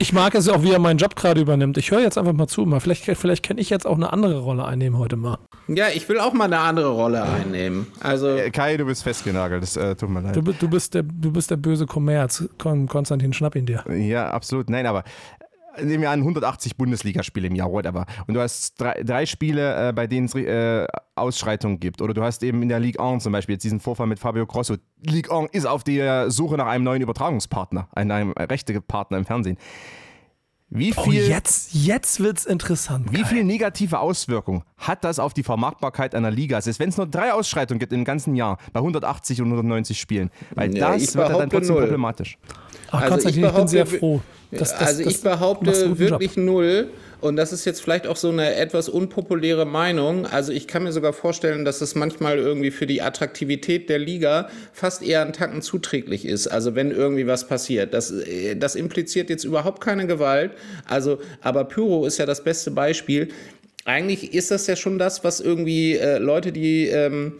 Ich mag es auch, wie er meinen Job gerade übernimmt. Ich höre jetzt einfach mal zu. Mal. Vielleicht, vielleicht kann ich jetzt auch eine andere Rolle einnehmen heute mal. Ja, ich will auch mal eine andere Rolle einnehmen. Also äh, Kai, du bist festgenagelt. Das äh, tut mir leid. Du, du, bist der, du bist der böse Kommerz. Komm, Konstantin, schnapp ihn dir. Ja, absolut. Nein, aber nehmen wir an, 180 Bundesligaspiele im Jahr, whatever. Und du hast drei, drei Spiele, äh, bei denen es äh, Ausschreitungen gibt. Oder du hast eben in der Ligue 1 zum Beispiel jetzt diesen Vorfall mit Fabio Grosso. Ligue 1 ist auf der Suche nach einem neuen Übertragungspartner, einem rechten Partner im Fernsehen. Wie Oh, viel, jetzt, jetzt wird's interessant. wie viel negative Auswirkungen hat das auf die Vermarktbarkeit einer Liga? Selbst wenn es nur drei Ausschreitungen gibt im ganzen Jahr, bei 180 und 190 Spielen. Weil Ja, das wird dann trotzdem null. problematisch. Ach, Also Konstantin, ich ich, bin sehr behaupte- froh. Das, das, also das ich behaupte wirklich Job. null. Und das ist jetzt vielleicht auch so eine etwas unpopuläre Meinung. Also ich kann mir sogar vorstellen, dass es manchmal irgendwie für die Attraktivität der Liga fast eher einen Tacken zuträglich ist. Also wenn irgendwie was passiert. Das, äh, das impliziert jetzt überhaupt keine Gewalt. Also, aber Pyro ist ja das beste Beispiel. Eigentlich ist das ja schon das, was irgendwie äh, Leute, die ähm,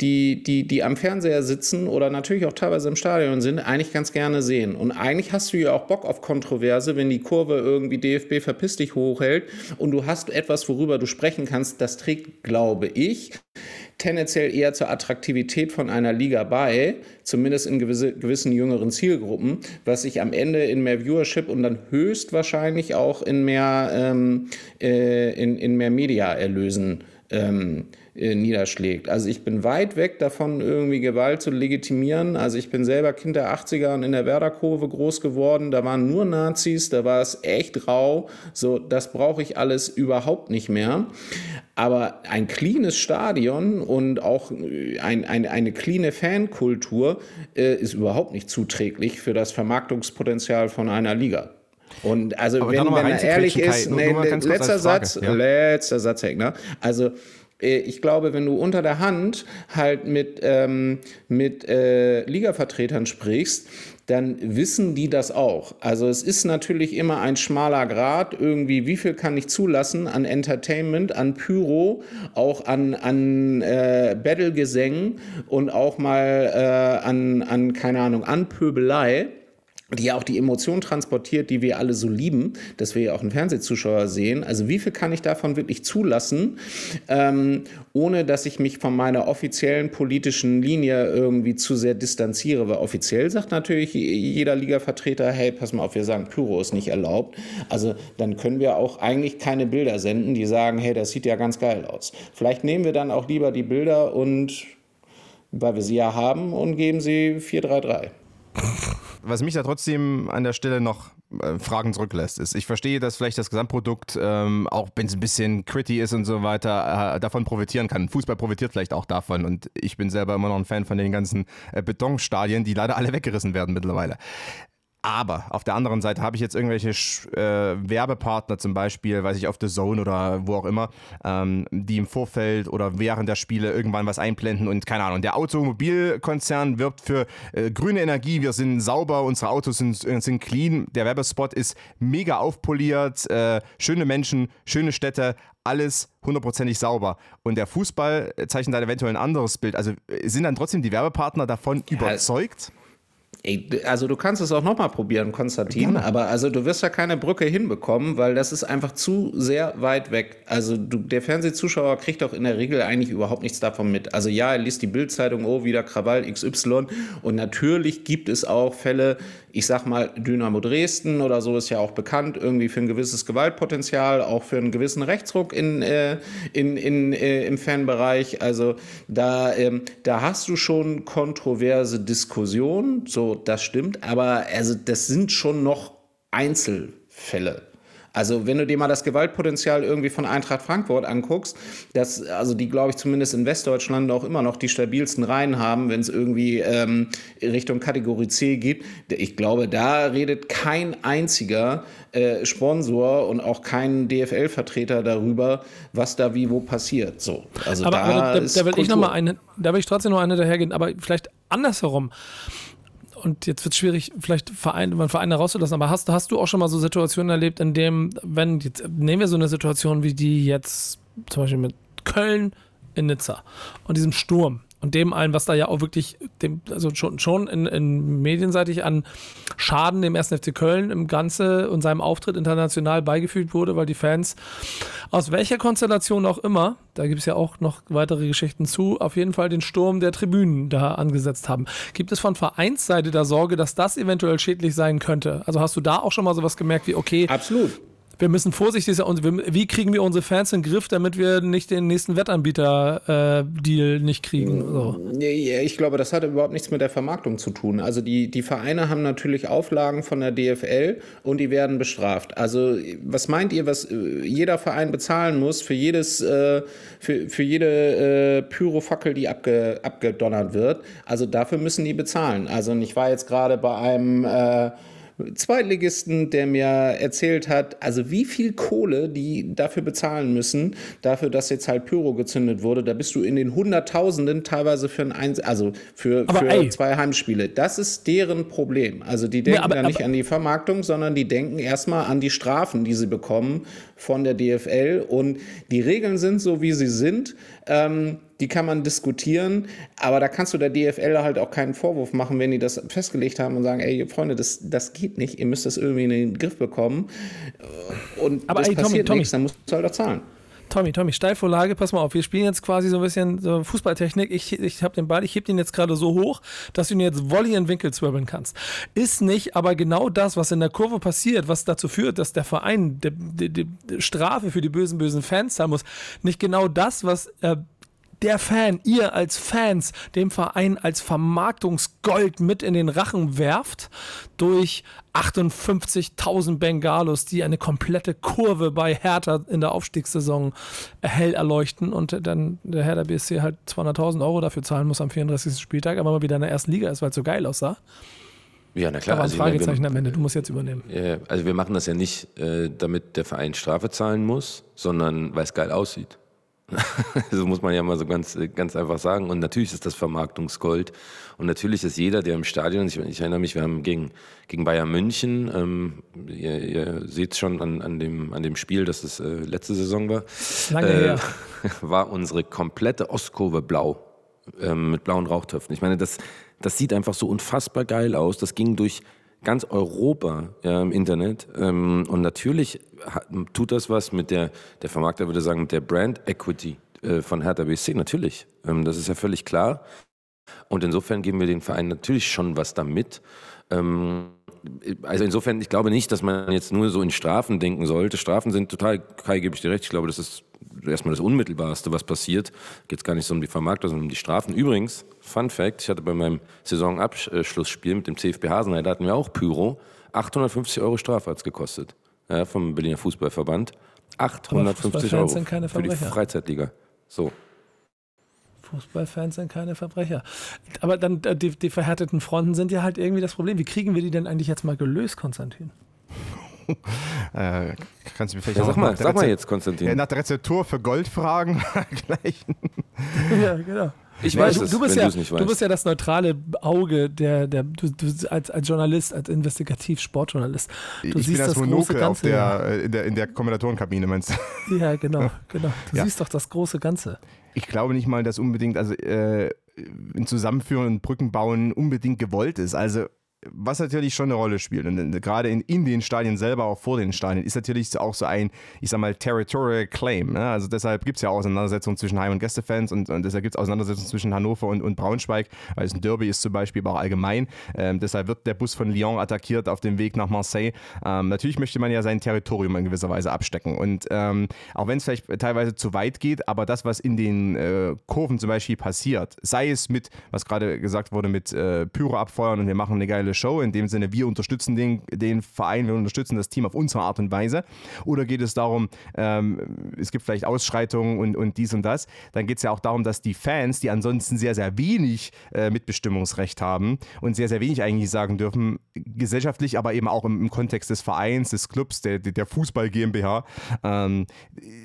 die, die, die am Fernseher sitzen oder natürlich auch teilweise im Stadion sind, eigentlich ganz gerne sehen. Und eigentlich hast du ja auch Bock auf Kontroverse, wenn die Kurve irgendwie DFB verpiss dich hochhält und du hast etwas, worüber du sprechen kannst. Das trägt, glaube ich, tendenziell eher zur Attraktivität von einer Liga bei, zumindest in gewisse, gewissen jüngeren Zielgruppen, was sich am Ende in mehr Viewership und dann höchstwahrscheinlich auch in mehr, ähm, äh, in, in mehr Mediaerlösen ähm, äh, niederschlägt. Also ich bin weit weg davon, irgendwie Gewalt zu legitimieren. Also ich bin selber Kind der 80er und in der Werderkurve groß geworden. Da waren nur Nazis, da war es echt rau. So, das brauche ich alles überhaupt nicht mehr. Aber ein cleanes Stadion und auch ein, ein, eine cleane Fankultur äh, ist überhaupt nicht zuträglich für das Vermarktungspotenzial von einer Liga. Und also, Aber wenn, wenn er ehrlich ist, nee, mal ganz kurz letzter Satz, ja. letzter Satz, Heckner. Also, äh, ich glaube, wenn du unter der Hand halt mit, ähm, mit äh, Ligavertretern sprichst, dann wissen die das auch. Also es ist natürlich immer ein schmaler Grad, irgendwie, wie viel kann ich zulassen an Entertainment, an Pyro, auch an, an äh, Battlegesängen und auch mal äh, an, an, keine Ahnung, an Pöbelei die ja auch die Emotion transportiert, die wir alle so lieben, dass wir ja auch einen Fernsehzuschauer sehen. Also wie viel kann ich davon wirklich zulassen, ähm, ohne dass ich mich von meiner offiziellen politischen Linie irgendwie zu sehr distanziere? Weil offiziell sagt natürlich jeder Ligavertreter, hey, pass mal auf, wir sagen, Pyro ist nicht erlaubt. Also dann können wir auch eigentlich keine Bilder senden, die sagen, hey, das sieht ja ganz geil aus. Vielleicht nehmen wir dann auch lieber die Bilder und, weil wir sie ja haben, und geben sie 433. Was mich da trotzdem an der Stelle noch äh, Fragen zurücklässt, ist, ich verstehe, dass vielleicht das Gesamtprodukt, ähm, auch wenn es ein bisschen gritty ist und so weiter, äh, davon profitieren kann. Fußball profitiert vielleicht auch davon und ich bin selber immer noch ein Fan von den ganzen äh, Betonstadien, die leider alle weggerissen werden mittlerweile. Aber auf der anderen Seite habe ich jetzt irgendwelche äh, Werbepartner zum Beispiel, weiß ich, auf The Zone oder wo auch immer, ähm, die im Vorfeld oder während der Spiele irgendwann was einblenden und keine Ahnung. Der Automobilkonzern wirbt für äh, grüne Energie, wir sind sauber, unsere Autos sind, äh, sind clean. Der Werbespot ist mega aufpoliert, äh, schöne Menschen, schöne Städte, alles hundertprozentig sauber. Und der Fußball zeichnet dann eventuell ein anderes Bild. Also äh, sind dann trotzdem die Werbepartner davon überzeugt? Ey, also du kannst es auch nochmal probieren, Konstantin, aber also du wirst ja keine Brücke hinbekommen, weil das ist einfach zu sehr weit weg. Also du, der Fernsehzuschauer kriegt doch in der Regel eigentlich überhaupt nichts davon mit. Also ja, er liest die Bildzeitung, oh, wieder Krawall XY und natürlich gibt es auch Fälle, ich sag mal, Dynamo Dresden oder so ist ja auch bekannt, irgendwie für ein gewisses Gewaltpotenzial, auch für einen gewissen Rechtsruck in, äh, in, in, äh, im Fanbereich. Also da, ähm, da hast du schon kontroverse Diskussionen, so das stimmt, aber also das sind schon noch Einzelfälle. Also wenn du dir mal das Gewaltpotenzial irgendwie von Eintracht Frankfurt anguckst, dass also die glaube ich zumindest in Westdeutschland auch immer noch die stabilsten Reihen haben, wenn es irgendwie ähm, Richtung Kategorie C geht. Ich glaube, da redet kein einziger äh, Sponsor und auch kein DFL-Vertreter darüber, was da wie wo passiert. So, also aber, da, aber da, ist da will ich noch mal eine, da will ich trotzdem noch eine dahergehen, aber vielleicht andersherum. Und jetzt wird es schwierig, vielleicht Vereine, man Vereine rauszulassen, aber hast, hast du auch schon mal so Situationen erlebt, in dem, wenn, jetzt nehmen wir so eine Situation wie die jetzt zum Beispiel mit Köln in Nizza und diesem Sturm und dem allen, was da ja auch wirklich, dem, also schon, schon in, in medienseitig an Schaden dem 1. FC Köln im Ganze und seinem Auftritt international beigefügt wurde, weil die Fans aus welcher Konstellation auch immer da gibt es ja auch noch weitere Geschichten zu, auf jeden Fall den Sturm der Tribünen da angesetzt haben. Gibt es von Vereinsseite da Sorge, dass das eventuell schädlich sein könnte? Also hast du da auch schon mal sowas gemerkt wie, okay, absolut wir müssen vorsichtig sein. Wie kriegen wir unsere Fans in den Griff, damit wir nicht den nächsten Wettanbieter-Deal äh, nicht kriegen? So. Ich glaube, das hat überhaupt nichts mit der Vermarktung zu tun. Also die, die Vereine haben natürlich Auflagen von der DFL und die werden bestraft. Also was meint ihr, was äh, jeder Verein bezahlen muss für jedes, äh, für, für jede äh, Pyrofackel, die abge, abgedonnert wird? Also dafür müssen die bezahlen. Also ich war jetzt gerade bei einem äh, Zweitligisten, der mir erzählt hat, also wie viel Kohle die dafür bezahlen müssen, dafür, dass jetzt halt Pyro gezündet wurde. Da bist du in den Hunderttausenden teilweise für ein Einz also für, für zwei Heimspiele. Das ist deren Problem. Also die denken ja, aber, da nicht aber, an die Vermarktung, sondern die denken erstmal an die Strafen, die sie bekommen von der DFL. Und die Regeln sind so, wie sie sind. Ähm, die kann man diskutieren, aber da kannst du der DFL halt auch keinen Vorwurf machen, wenn die das festgelegt haben und sagen, ey Freunde, das, das geht nicht, ihr müsst das irgendwie in den Griff bekommen und aber das ey, passiert Tommy, nichts, dann musst du halt auch zahlen. Tommy, Tommy, Steilvorlage, pass mal auf, wir spielen jetzt quasi so ein bisschen so Fußballtechnik. Ich, ich habe den Ball, ich heb den jetzt gerade so hoch, dass du ihn jetzt Volley in Winkel zwirbeln kannst. Ist nicht aber genau das, was in der Kurve passiert, was dazu führt, dass der Verein die, die, die Strafe für die bösen, bösen Fans zahlen muss, nicht genau das, was äh, der Fan, ihr als Fans, dem Verein als Vermarktungsgold mit in den Rachen werft durch 58.000 Bengalos, die eine komplette Kurve bei Hertha in der Aufstiegssaison hell erleuchten und dann der Hertha BSC halt 200.000 Euro dafür zahlen muss am 34. Spieltag, aber mal wieder in der ersten Liga ist, weil es so geil aussah. Ja, na klar. Da war ein also, Fragezeichen wir, am Ende, du musst jetzt übernehmen. Also wir machen das ja nicht, äh, damit der Verein Strafe zahlen muss, sondern weil es geil aussieht. so muss man ja mal so ganz, ganz einfach sagen. Und natürlich ist das Vermarktungsgold. Und natürlich ist jeder, der im Stadion, ich, ich erinnere mich, wir haben gegen, gegen Bayern München, ähm, ihr, ihr seht es schon an, an, dem, an dem Spiel, dass es äh, letzte Saison war, Lange äh, her. war unsere komplette Ostkurve blau. Ähm, mit blauen Rauchtöpfen. Ich meine, das, das sieht einfach so unfassbar geil aus. Das ging durch ganz Europa ja, im Internet. Ähm, und natürlich hat, tut das was mit der, der Vermarkter würde sagen, mit der Brand Equity äh, von Hertha BSC. Natürlich. Ähm, das ist ja völlig klar. Und insofern geben wir den Verein natürlich schon was damit. Ähm, also insofern, ich glaube nicht, dass man jetzt nur so in Strafen denken sollte. Strafen sind total, Kai, gebe ich dir recht, ich glaube, das ist erstmal das Unmittelbarste, was passiert. Geht es gar nicht so um die Vermarktung, sondern um die Strafen. Übrigens, Fun Fact, ich hatte bei meinem Saisonabschlussspiel mit dem CFB Hasenheim, da hatten wir auch Pyro, 850 Euro Strafe hat es gekostet. Ja, vom Berliner Fußballverband. 850 Euro für die Freizeitliga. So. Fußballfans sind keine Verbrecher. Aber dann äh, die, die verhärteten Fronten sind ja halt irgendwie das Problem. Wie kriegen wir die denn eigentlich jetzt mal gelöst, Konstantin? äh, kannst du mir vielleicht ja, sag mal, sag mal jetzt, Konstantin. Nach der Rezeptur für Gold fragen. Gleich. ja, genau. Ich weiß du, es, du bist wenn ja, nicht weißt. Du bist ja das neutrale Auge der, der du, du als, als Journalist, als Investigativ-Sportjournalist. Du ich siehst bin das, das Monokel große auf der, äh, in der, in der Kommentatorenkabine, meinst du? Ja, genau, genau. Du ja. siehst doch das große Ganze. Ich glaube nicht mal, dass unbedingt, also äh, ein Zusammenführen und Brücken bauen unbedingt gewollt ist. Also was natürlich schon eine Rolle spielt, und gerade in, in den Stadien selber, auch vor den Stadien, ist natürlich auch so ein, ich sag mal, Territorial Claim. Ne? Also deshalb gibt es ja Auseinandersetzungen zwischen Heim- und Gästefans und, und deshalb gibt es Auseinandersetzungen zwischen Hannover und, und Braunschweig, weil es ein Derby ist zum Beispiel, aber auch allgemein. Ähm, deshalb wird der Bus von Lyon attackiert auf dem Weg nach Marseille. Ähm, natürlich möchte man ja sein Territorium in gewisser Weise abstecken. Und ähm, auch wenn es vielleicht teilweise zu weit geht, aber das, was in den äh, Kurven zum Beispiel passiert, sei es mit, was gerade gesagt wurde, mit äh, Pyro abfeuern und wir machen eine geile Show. In dem Sinne, wir unterstützen den, den Verein, wir unterstützen das Team auf unsere Art und Weise. Oder geht es darum, ähm, es gibt vielleicht Ausschreitungen und, und dies und das. Dann geht es ja auch darum, dass die Fans, die ansonsten sehr, sehr wenig äh, Mitbestimmungsrecht haben und sehr, sehr wenig eigentlich sagen dürfen, gesellschaftlich, aber eben auch im, im Kontext des Vereins, des Clubs, der, der Fußball GmbH, ähm,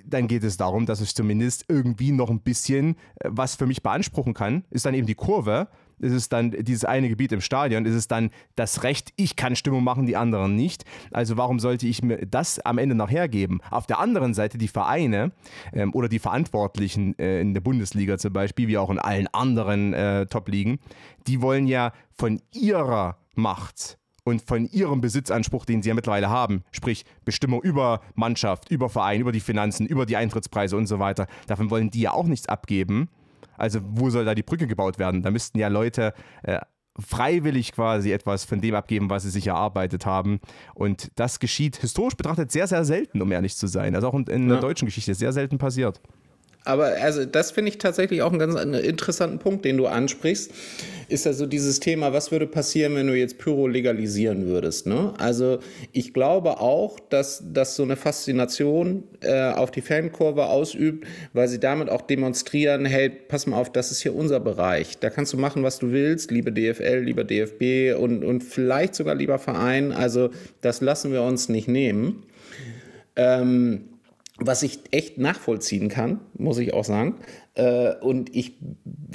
dann geht es darum, dass ich zumindest irgendwie noch ein bisschen äh, was für mich beanspruchen kann, ist dann eben die Kurve, ist es dann dieses eine Gebiet im Stadion, ist es dann das Recht, ich kann Stimmung machen, die anderen nicht. Also warum sollte ich mir das am Ende noch hergeben? Auf der anderen Seite die Vereine ähm, oder die Verantwortlichen äh, in der Bundesliga zum Beispiel, wie auch in allen anderen äh, Top-Ligen, die wollen ja von ihrer Macht und von ihrem Besitzanspruch, den sie ja mittlerweile haben, sprich Bestimmung über Mannschaft, über Verein, über die Finanzen, über die Eintrittspreise und so weiter, davon wollen die ja auch nichts abgeben. Also wo soll da die Brücke gebaut werden? Da müssten ja Leute äh, freiwillig quasi etwas von dem abgeben, was sie sich erarbeitet haben. Und das geschieht historisch betrachtet sehr, sehr selten, um ehrlich zu sein. Also auch in, in ja. der deutschen Geschichte sehr selten passiert. Aber also das finde ich tatsächlich auch einen ganz interessanten Punkt, den du ansprichst. Ist also dieses Thema, was würde passieren, wenn du jetzt Pyro legalisieren würdest? Ne? Also ich glaube auch, dass das so eine Faszination äh, auf die Fankurve ausübt, weil sie damit auch demonstrieren, hey, pass mal auf, das ist hier unser Bereich. Da kannst du machen, was du willst, liebe DFL, lieber DFB und, und vielleicht sogar lieber Verein. Also das lassen wir uns nicht nehmen. Ähm, was ich echt nachvollziehen kann, muss ich auch sagen. Äh, und ich,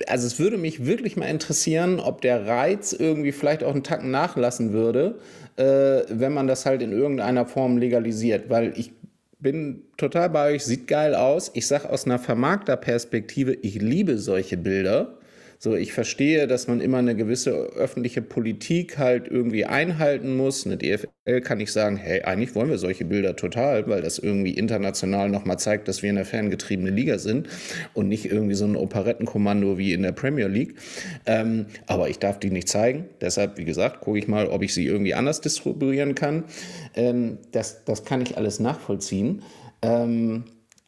also es würde mich wirklich mal interessieren, ob der Reiz irgendwie vielleicht auch einen Tacken nachlassen würde, äh, wenn man das halt in irgendeiner Form legalisiert. Weil ich bin total bei euch, sieht geil aus. Ich sage aus einer Vermarkterperspektive, ich liebe solche Bilder. So, ich verstehe, dass man immer eine gewisse öffentliche Politik halt irgendwie einhalten muss. Eine DFL kann ich sagen, hey, eigentlich wollen wir solche Bilder total, weil das irgendwie international nochmal zeigt, dass wir eine fangetriebene Liga sind und nicht irgendwie so ein Operettenkommando wie in der Premier League. Ähm, aber ich darf die nicht zeigen. Deshalb, wie gesagt, gucke ich mal, ob ich sie irgendwie anders distribuieren kann. Ähm, das, das kann ich alles nachvollziehen. Ähm,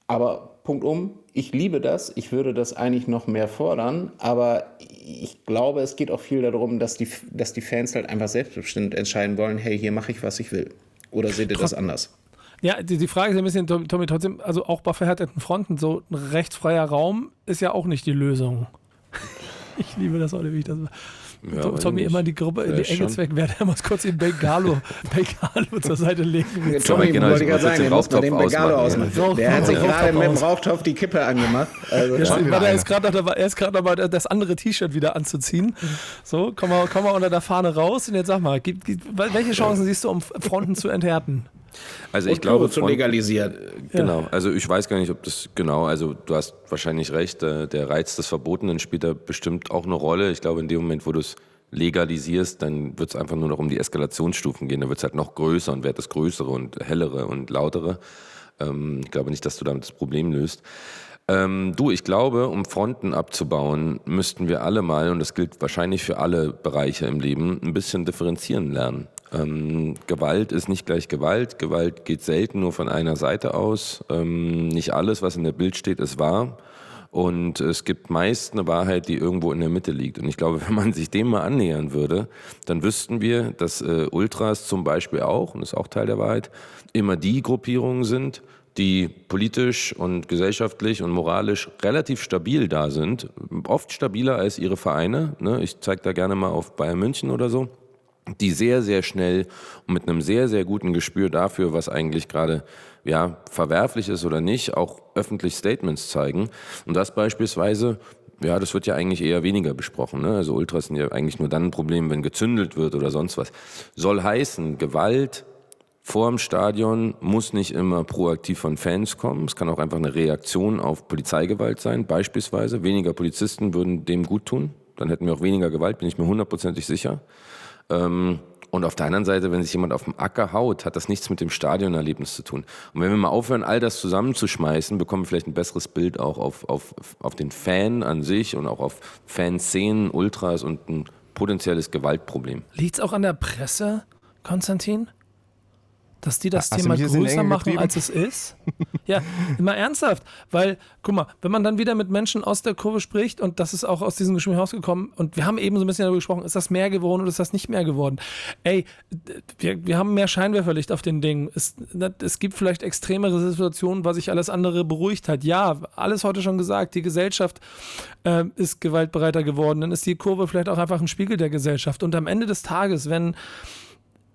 aber Punkt um, ich liebe das, ich würde das eigentlich noch mehr fordern, aber ich glaube, es geht auch viel darum, dass die, dass die Fans halt einfach selbstbestimmt entscheiden wollen, hey, hier mache ich, was ich will. Oder seht ihr das anders? Ja, die, die Frage ist ein bisschen, Tommy, trotzdem, also auch bei verhärteten Fronten, so ein rechtsfreier Raum ist ja auch nicht die Lösung. ich liebe das, Olli, wie ich das ja, Tommy immer die Gruppe in die Enge er muss kurz den Bengalo, Bengalo zur Seite legen. Tommy, genau, wollte gerade sagen, den muss man den Bengalo ausmachen. Ja. Der hat sich gerade mit dem Rauchtopf die Kippe angemacht. Also, ja, er ist gerade dabei, das andere T-Shirt wieder anzuziehen. So, komm mal, komm mal unter der Fahne raus und jetzt sag mal, welche Chancen siehst du, um Fronten zu enthärten? Also ich glaube, zu legalisieren. Genau, ja. also ich weiß gar nicht, ob das genau, also du hast wahrscheinlich recht, äh, der Reiz des Verbotenen spielt da bestimmt auch eine Rolle. Ich glaube, in dem Moment, wo du es legalisierst, dann wird es einfach nur noch um die Eskalationsstufen gehen. Da wird es halt noch größer und wird das Größere und Hellere und Lautere. Ähm, ich glaube nicht, dass du damit das Problem löst. Ähm, du, ich glaube, um Fronten abzubauen, müssten wir alle mal, und das gilt wahrscheinlich für alle Bereiche im Leben, ein bisschen differenzieren lernen. Ähm, Gewalt ist nicht gleich Gewalt. Gewalt geht selten nur von einer Seite aus. Ähm, nicht alles, was in der Bild steht, ist wahr. Und es gibt meist eine Wahrheit, die irgendwo in der Mitte liegt. Und ich glaube, wenn man sich dem mal annähern würde, dann wüssten wir, dass äh, Ultras zum Beispiel auch, und das ist auch Teil der Wahrheit, immer die Gruppierungen sind, die politisch und gesellschaftlich und moralisch relativ stabil da sind. Oft stabiler als ihre Vereine. Ne? Ich zeige da gerne mal auf Bayern München oder so die sehr, sehr schnell und mit einem sehr, sehr guten Gespür dafür, was eigentlich gerade ja, verwerflich ist oder nicht, auch öffentlich Statements zeigen. Und das beispielsweise, ja, das wird ja eigentlich eher weniger besprochen. Ne? Also Ultras sind ja eigentlich nur dann ein Problem, wenn gezündelt wird oder sonst was. Soll heißen, Gewalt vor dem Stadion muss nicht immer proaktiv von Fans kommen. Es kann auch einfach eine Reaktion auf Polizeigewalt sein, beispielsweise. Weniger Polizisten würden dem gut tun. Dann hätten wir auch weniger Gewalt, bin ich mir hundertprozentig sicher. Ähm, und auf der anderen Seite, wenn sich jemand auf dem Acker haut, hat das nichts mit dem Stadionerlebnis zu tun. Und wenn wir mal aufhören, all das zusammenzuschmeißen, bekommen wir vielleicht ein besseres Bild auch auf, auf, auf den Fan an sich und auch auf Fanszenen, Ultras und ein potenzielles Gewaltproblem. Liegt es auch an der Presse, Konstantin? Dass die das Hast Thema größer machen, als es ist? ja, immer ernsthaft. Weil, guck mal, wenn man dann wieder mit Menschen aus der Kurve spricht, und das ist auch aus diesem Gespräch rausgekommen, und wir haben eben so ein bisschen darüber gesprochen, ist das mehr geworden oder ist das nicht mehr geworden? Ey, wir, wir haben mehr Scheinwerferlicht auf den Dingen. Es, es gibt vielleicht extremere Situationen, was sich alles andere beruhigt hat. Ja, alles heute schon gesagt, die Gesellschaft äh, ist gewaltbereiter geworden. Dann ist die Kurve vielleicht auch einfach ein Spiegel der Gesellschaft. Und am Ende des Tages, wenn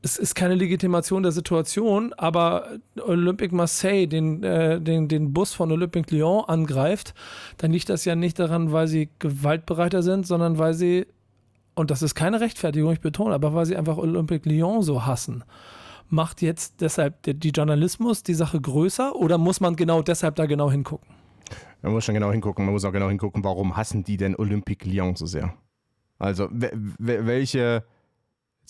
es ist keine Legitimation der Situation, aber Olympique Marseille den, äh, den, den Bus von Olympique Lyon angreift, dann liegt das ja nicht daran, weil sie gewaltbereiter sind, sondern weil sie, und das ist keine Rechtfertigung, ich betone, aber weil sie einfach Olympique Lyon so hassen. Macht jetzt deshalb die Journalismus die Sache größer oder muss man genau deshalb da genau hingucken? Man muss schon genau hingucken, man muss auch genau hingucken, warum hassen die denn Olympique Lyon so sehr? Also welche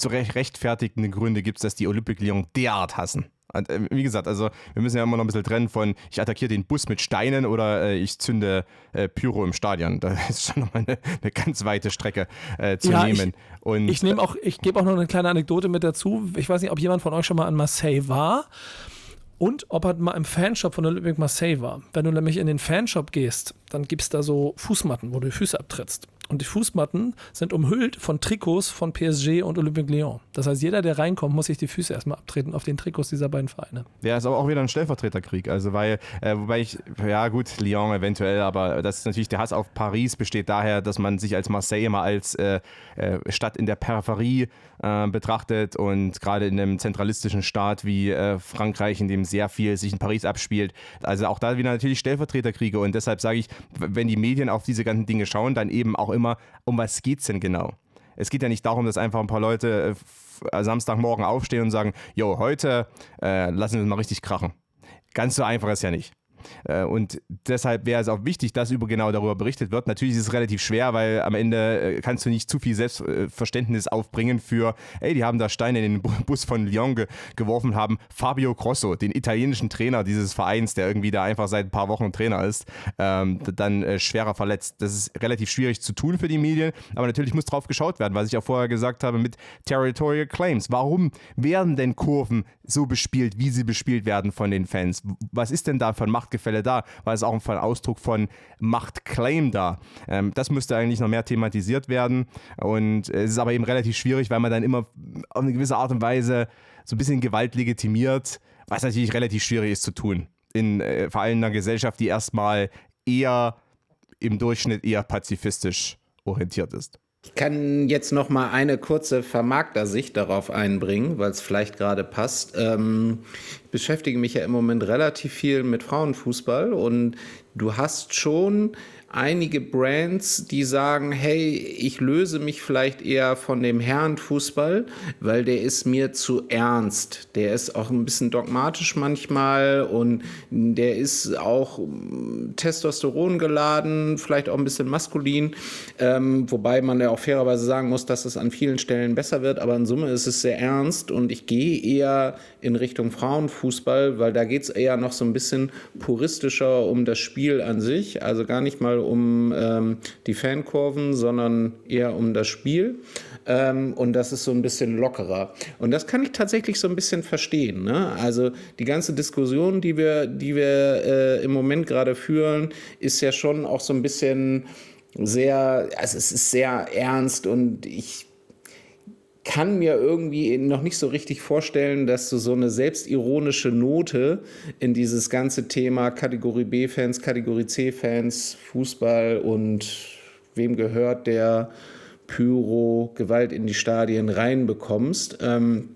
zu rechtfertigende Gründe gibt es, dass die Olympique Lyon derart hassen. Äh, wie gesagt, also wir müssen ja immer noch ein bisschen trennen von, ich attackiere den Bus mit Steinen oder äh, ich zünde äh, Pyro im Stadion. Da ist schon nochmal eine, eine ganz weite Strecke äh, zu ja, nehmen. Ich, Und, ich nehme auch, ich gebe auch noch eine kleine Anekdote mit dazu. Ich weiß nicht, ob jemand von euch schon mal an Marseille war und ob er mal im Fanshop von Olympique Marseille war. Wenn du nämlich in den Fanshop gehst, dann gibt es da so Fußmatten, wo du die Füße abtrittst. Und die Fußmatten sind umhüllt von Trikots von PSG und Olympique Lyon. Das heißt, jeder, der reinkommt, muss sich die Füße erstmal abtreten auf den Trikots dieser beiden Vereine. Ja, ist aber auch wieder ein Stellvertreterkrieg. Also, weil, äh, wobei ich, ja gut, Lyon eventuell, aber das ist natürlich der Hass auf Paris besteht daher, dass man sich als Marseille immer als äh, äh, Stadt in der Peripherie äh, betrachtet und gerade in einem zentralistischen Staat wie äh, Frankreich, in dem sehr viel sich in Paris abspielt. Also auch da wieder natürlich Stellvertreterkriege und deshalb sage ich, wenn die Medien auf diese ganzen Dinge schauen, dann eben auch immer immer, um was geht es denn genau? Es geht ja nicht darum, dass einfach ein paar Leute äh, Samstagmorgen aufstehen und sagen, jo, heute äh, lassen wir es mal richtig krachen. Ganz so einfach ist ja nicht. Äh, und deshalb wäre es auch wichtig, dass über genau darüber berichtet wird. Natürlich ist es relativ schwer, weil am Ende äh, kannst du nicht zu viel Selbstverständnis aufbringen für, ey, die haben da Steine in den Bus von Lyon ge geworfen, haben Fabio Grosso, den italienischen Trainer dieses Vereins, der irgendwie da einfach seit ein paar Wochen Trainer ist, ähm, dann äh, schwerer verletzt. Das ist relativ schwierig zu tun für die Medien, aber natürlich muss drauf geschaut werden, was ich auch vorher gesagt habe mit Territorial Claims. Warum werden denn Kurven so bespielt, wie sie bespielt werden von den Fans? Was ist denn da von Macht Machtgefälle da? War es auch ein Ausdruck von Machtclaim da? Ähm, das müsste eigentlich noch mehr thematisiert werden. Und es ist aber eben relativ schwierig, weil man dann immer auf eine gewisse Art und Weise so ein bisschen Gewalt legitimiert, was natürlich relativ schwierig ist zu tun. In äh, vor allem einer Gesellschaft, die erstmal eher im Durchschnitt eher pazifistisch orientiert ist. Ich kann jetzt noch mal eine kurze Vermarkter-Sicht darauf einbringen, weil es vielleicht gerade passt. Ähm, ich beschäftige mich ja im Moment relativ viel mit Frauenfußball und du hast schon einige Brands, die sagen, hey, ich löse mich vielleicht eher von dem Herrenfußball, weil der ist mir zu ernst. Der ist auch ein bisschen dogmatisch manchmal und der ist auch mm, Testosteron geladen, vielleicht auch ein bisschen maskulin, ähm, wobei man ja auch fairerweise sagen muss, dass es an vielen Stellen besser wird, aber in Summe ist es sehr ernst und ich gehe eher in Richtung Frauenfußball, weil da geht es eher noch so ein bisschen puristischer um das Spiel an sich, also gar nicht mal um ähm, die Fankurven, sondern eher um das Spiel. Ähm, und das ist so ein bisschen lockerer. Und das kann ich tatsächlich so ein bisschen verstehen. Ne? Also die ganze Diskussion, die wir, die wir äh, im Moment gerade führen, ist ja schon auch so ein bisschen sehr, also es ist sehr ernst und ich kann mir irgendwie noch nicht so richtig vorstellen, dass du so eine selbstironische Note in dieses ganze Thema Kategorie B-Fans, Kategorie C-Fans, Fußball und wem gehört der Pyro, Gewalt in die Stadien reinbekommst. Ähm,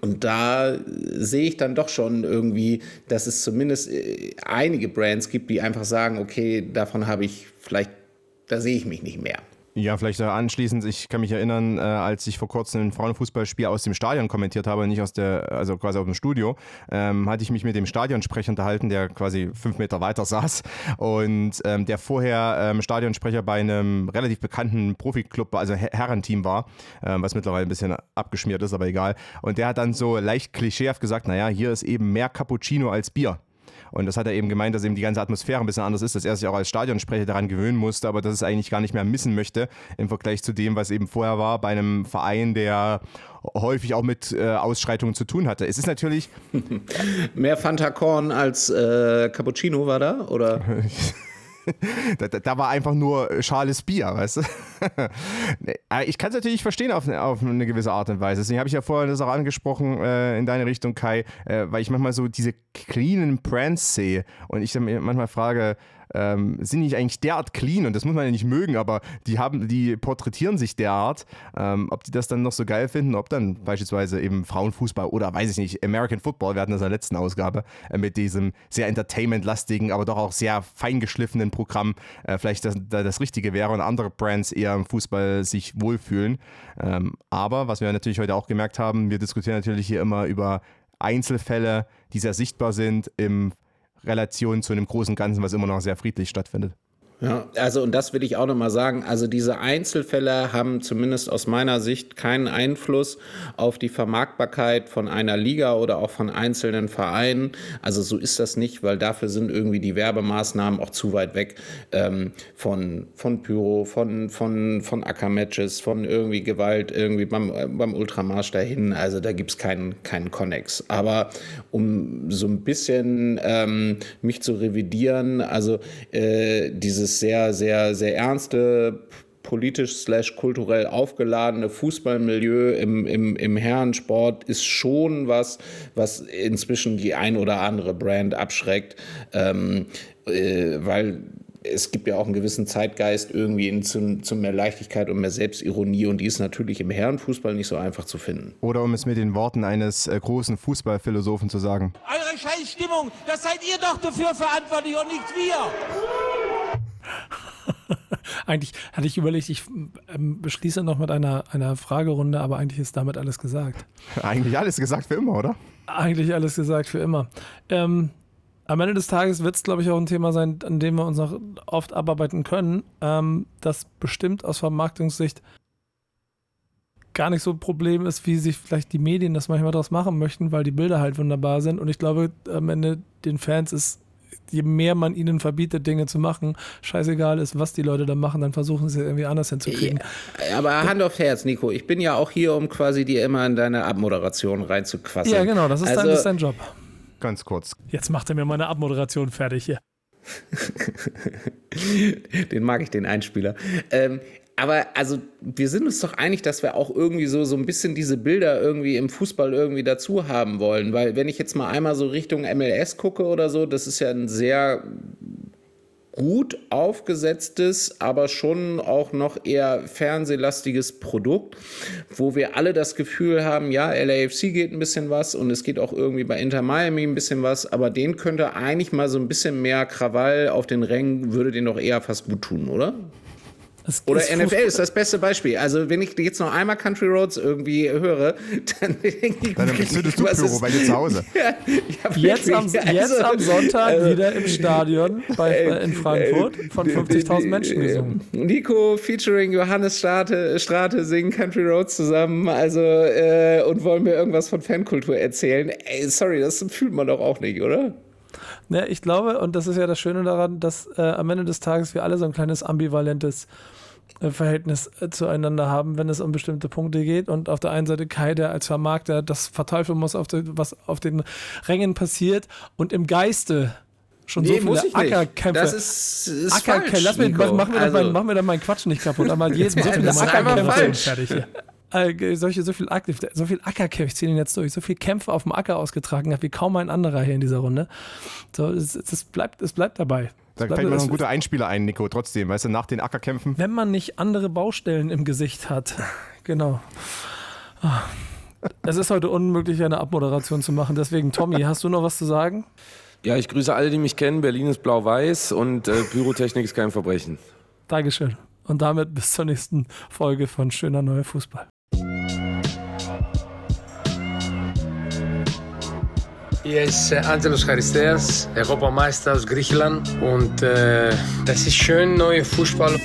und da sehe ich dann doch schon irgendwie, dass es zumindest äh, einige Brands gibt, die einfach sagen, okay, davon habe ich vielleicht, da sehe ich mich nicht mehr. Ja, vielleicht anschließend, ich kann mich erinnern, äh, als ich vor kurzem ein Frauenfußballspiel aus dem Stadion kommentiert habe, nicht aus der, also quasi aus dem Studio, ähm, hatte ich mich mit dem Stadionsprecher unterhalten, der quasi fünf Meter weiter saß und ähm, der vorher ähm, Stadionsprecher bei einem relativ bekannten Profiklub, also Herrenteam war, ähm, was mittlerweile ein bisschen abgeschmiert ist, aber egal. Und der hat dann so leicht klischeehaft gesagt, naja, hier ist eben mehr Cappuccino als Bier. Und das hat er eben gemeint, dass eben die ganze Atmosphäre ein bisschen anders ist, dass er sich auch als Stadionsprecher daran gewöhnen musste, aber dass es eigentlich gar nicht mehr missen möchte im Vergleich zu dem, was eben vorher war bei einem Verein, der häufig auch mit äh, Ausschreitungen zu tun hatte. Es ist natürlich. Mehr Fanta Korn als äh, Cappuccino war da, oder? da, da, war einfach nur schales Bier, weißt du? ich kann es natürlich verstehen auf, auf, eine gewisse Art und Weise. Deswegen habe ich ja vorhin das auch angesprochen äh, in deine Richtung, Kai, äh, weil ich manchmal so diese cleanen Brands sehe und ich dann manchmal frage, ähm, sind nicht eigentlich derart clean und das muss man ja nicht mögen, aber die haben, die porträtieren sich derart, ähm, ob die das dann noch so geil finden, ob dann beispielsweise eben Frauenfußball oder weiß ich nicht, American Football, wir hatten das in der letzten Ausgabe äh, mit diesem sehr entertainment-lastigen, aber doch auch sehr feingeschliffenen Programm, äh, vielleicht das, das Richtige wäre und andere Brands eher im Fußball sich wohlfühlen. Ähm, aber was wir natürlich heute auch gemerkt haben, wir diskutieren natürlich hier immer über Einzelfälle, die sehr sichtbar sind im Relation zu einem großen Ganzen, was immer noch sehr friedlich stattfindet. Ja, also und das will ich auch nochmal sagen. Also diese Einzelfälle haben zumindest aus meiner Sicht keinen Einfluss auf die Vermarktbarkeit von einer Liga oder auch von einzelnen Vereinen. Also so ist das nicht, weil dafür sind irgendwie die Werbemaßnahmen auch zu weit weg ähm, von, von Pyro, von, von, von Ackermatches, von irgendwie Gewalt, irgendwie beim, beim Ultramarsch dahin. Also da gibt es keinen, keinen Connex. Aber um so ein bisschen ähm, mich zu revidieren, also äh, dieses sehr, sehr, sehr ernste politisch slash kulturell aufgeladene Fußballmilieu im, im, im Herrensport ist schon was, was inzwischen die ein oder andere Brand abschreckt, ähm, äh, weil es gibt ja auch einen gewissen Zeitgeist irgendwie in, zum, zum mehr Leichtigkeit und mehr Selbstironie und die ist natürlich im Herrenfußball nicht so einfach zu finden. Oder um es mit den Worten eines äh, großen Fußballphilosophen zu sagen. Eure Scheißstimmung, das seid ihr doch dafür verantwortlich und nicht wir. eigentlich hatte ich überlegt, ich ähm, beschließe noch mit einer, einer Fragerunde, aber eigentlich ist damit alles gesagt. Eigentlich alles gesagt für immer, oder? Eigentlich alles gesagt für immer. Ähm, am Ende des Tages wird es, glaube ich, auch ein Thema sein, an dem wir uns noch oft abarbeiten können, ähm, das bestimmt aus Vermarktungssicht gar nicht so ein Problem ist, wie sich vielleicht die Medien das manchmal daraus machen möchten, weil die Bilder halt wunderbar sind. Und ich glaube, am Ende den Fans ist, je mehr man ihnen verbietet, Dinge zu machen, scheißegal ist, was die Leute da machen, dann versuchen sie es irgendwie anders hinzukriegen. Ja, aber Hand auf Herz, Nico, ich bin ja auch hier, um quasi dir immer in deine Abmoderation reinzuquasseln. Ja, genau, das ist, also, dein, das ist dein Job. Ganz kurz. Jetzt macht er mir meine Abmoderation fertig hier. den mag ich, den Einspieler. Ähm, aber also wir sind uns doch einig, dass wir auch irgendwie so, so ein bisschen diese Bilder irgendwie im Fußball irgendwie dazu haben wollen. Weil wenn ich jetzt mal einmal so Richtung MLS gucke oder so, das ist ja ein sehr gut aufgesetztes, aber schon auch noch eher fernsehlastiges Produkt, wo wir alle das Gefühl haben, ja, LAFC geht ein bisschen was und es geht auch irgendwie bei Inter Miami ein bisschen was, aber den könnte eigentlich mal so ein bisschen mehr Krawall auf den Rängen, würde den doch eher fast gut tun, oder? Es Oder NFL ist das beste Beispiel. Also wenn ich jetzt noch einmal Country Roads irgendwie höre, dann denke ich, Dann zündest du was Pyro ist- bei dir zu Hause. Ja, ja, Jetzt am, jetzt Also, am Sonntag also, wieder im Stadion bei, äh, in Frankfurt von äh, 50.000 äh, Menschen äh, gesungen. Nico featuring Johannes Strate, Strate singen Country Roads zusammen, also äh, und wollen mir irgendwas von Fankultur erzählen. Ey, sorry, das fühlt man doch auch nicht, oder? Ja, ich glaube, und das ist ja das Schöne daran, dass äh, am Ende des Tages wir alle so ein kleines ambivalentes äh, Verhältnis äh, zueinander haben, wenn es um bestimmte Punkte geht. Und auf der einen Seite Kai, der als Vermarkter das verteufeln muss, auf den, was auf den Rängen passiert und im Geiste schon so Nee, viele muss. Ackerkämpfe. Das ist- ist Ackerkämpfe. falsch, Lass mich, Nico. machen, wir doch Also- mein, machen wir doch meinen Quatsch nicht kaputt. Einmal jedes Mal so viele Das ist einfach Ackerkämpfe falsch. fertig hier. Äh, solche, so viel, so viel Ackerkämpfe, ich ziehe den jetzt durch, so viel Kämpfe auf dem Acker ausgetragen hat, wie kaum ein anderer hier in dieser Runde. So, es, es, bleibt, es bleibt dabei. Da fällt mir noch ein guter Einspieler ein, Nico, trotzdem. Weißt du, nach den Ackerkämpfen. wenn man nicht andere Baustellen im Gesicht hat. Genau. Es ist heute unmöglich, eine Abmoderation zu machen. Deswegen, Tommy, hast du noch was zu sagen? Ja, ich grüße alle, die mich kennen. Berlin ist blau-weiß und äh, Pyrotechnik ist kein Verbrechen. Dankeschön. Und damit bis zur nächsten Folge von Schöner Neuer Fußball. Hier ist äh, Angelos Charisteas, Europameister aus Griechenland und äh, das ist schön, neue Fußball.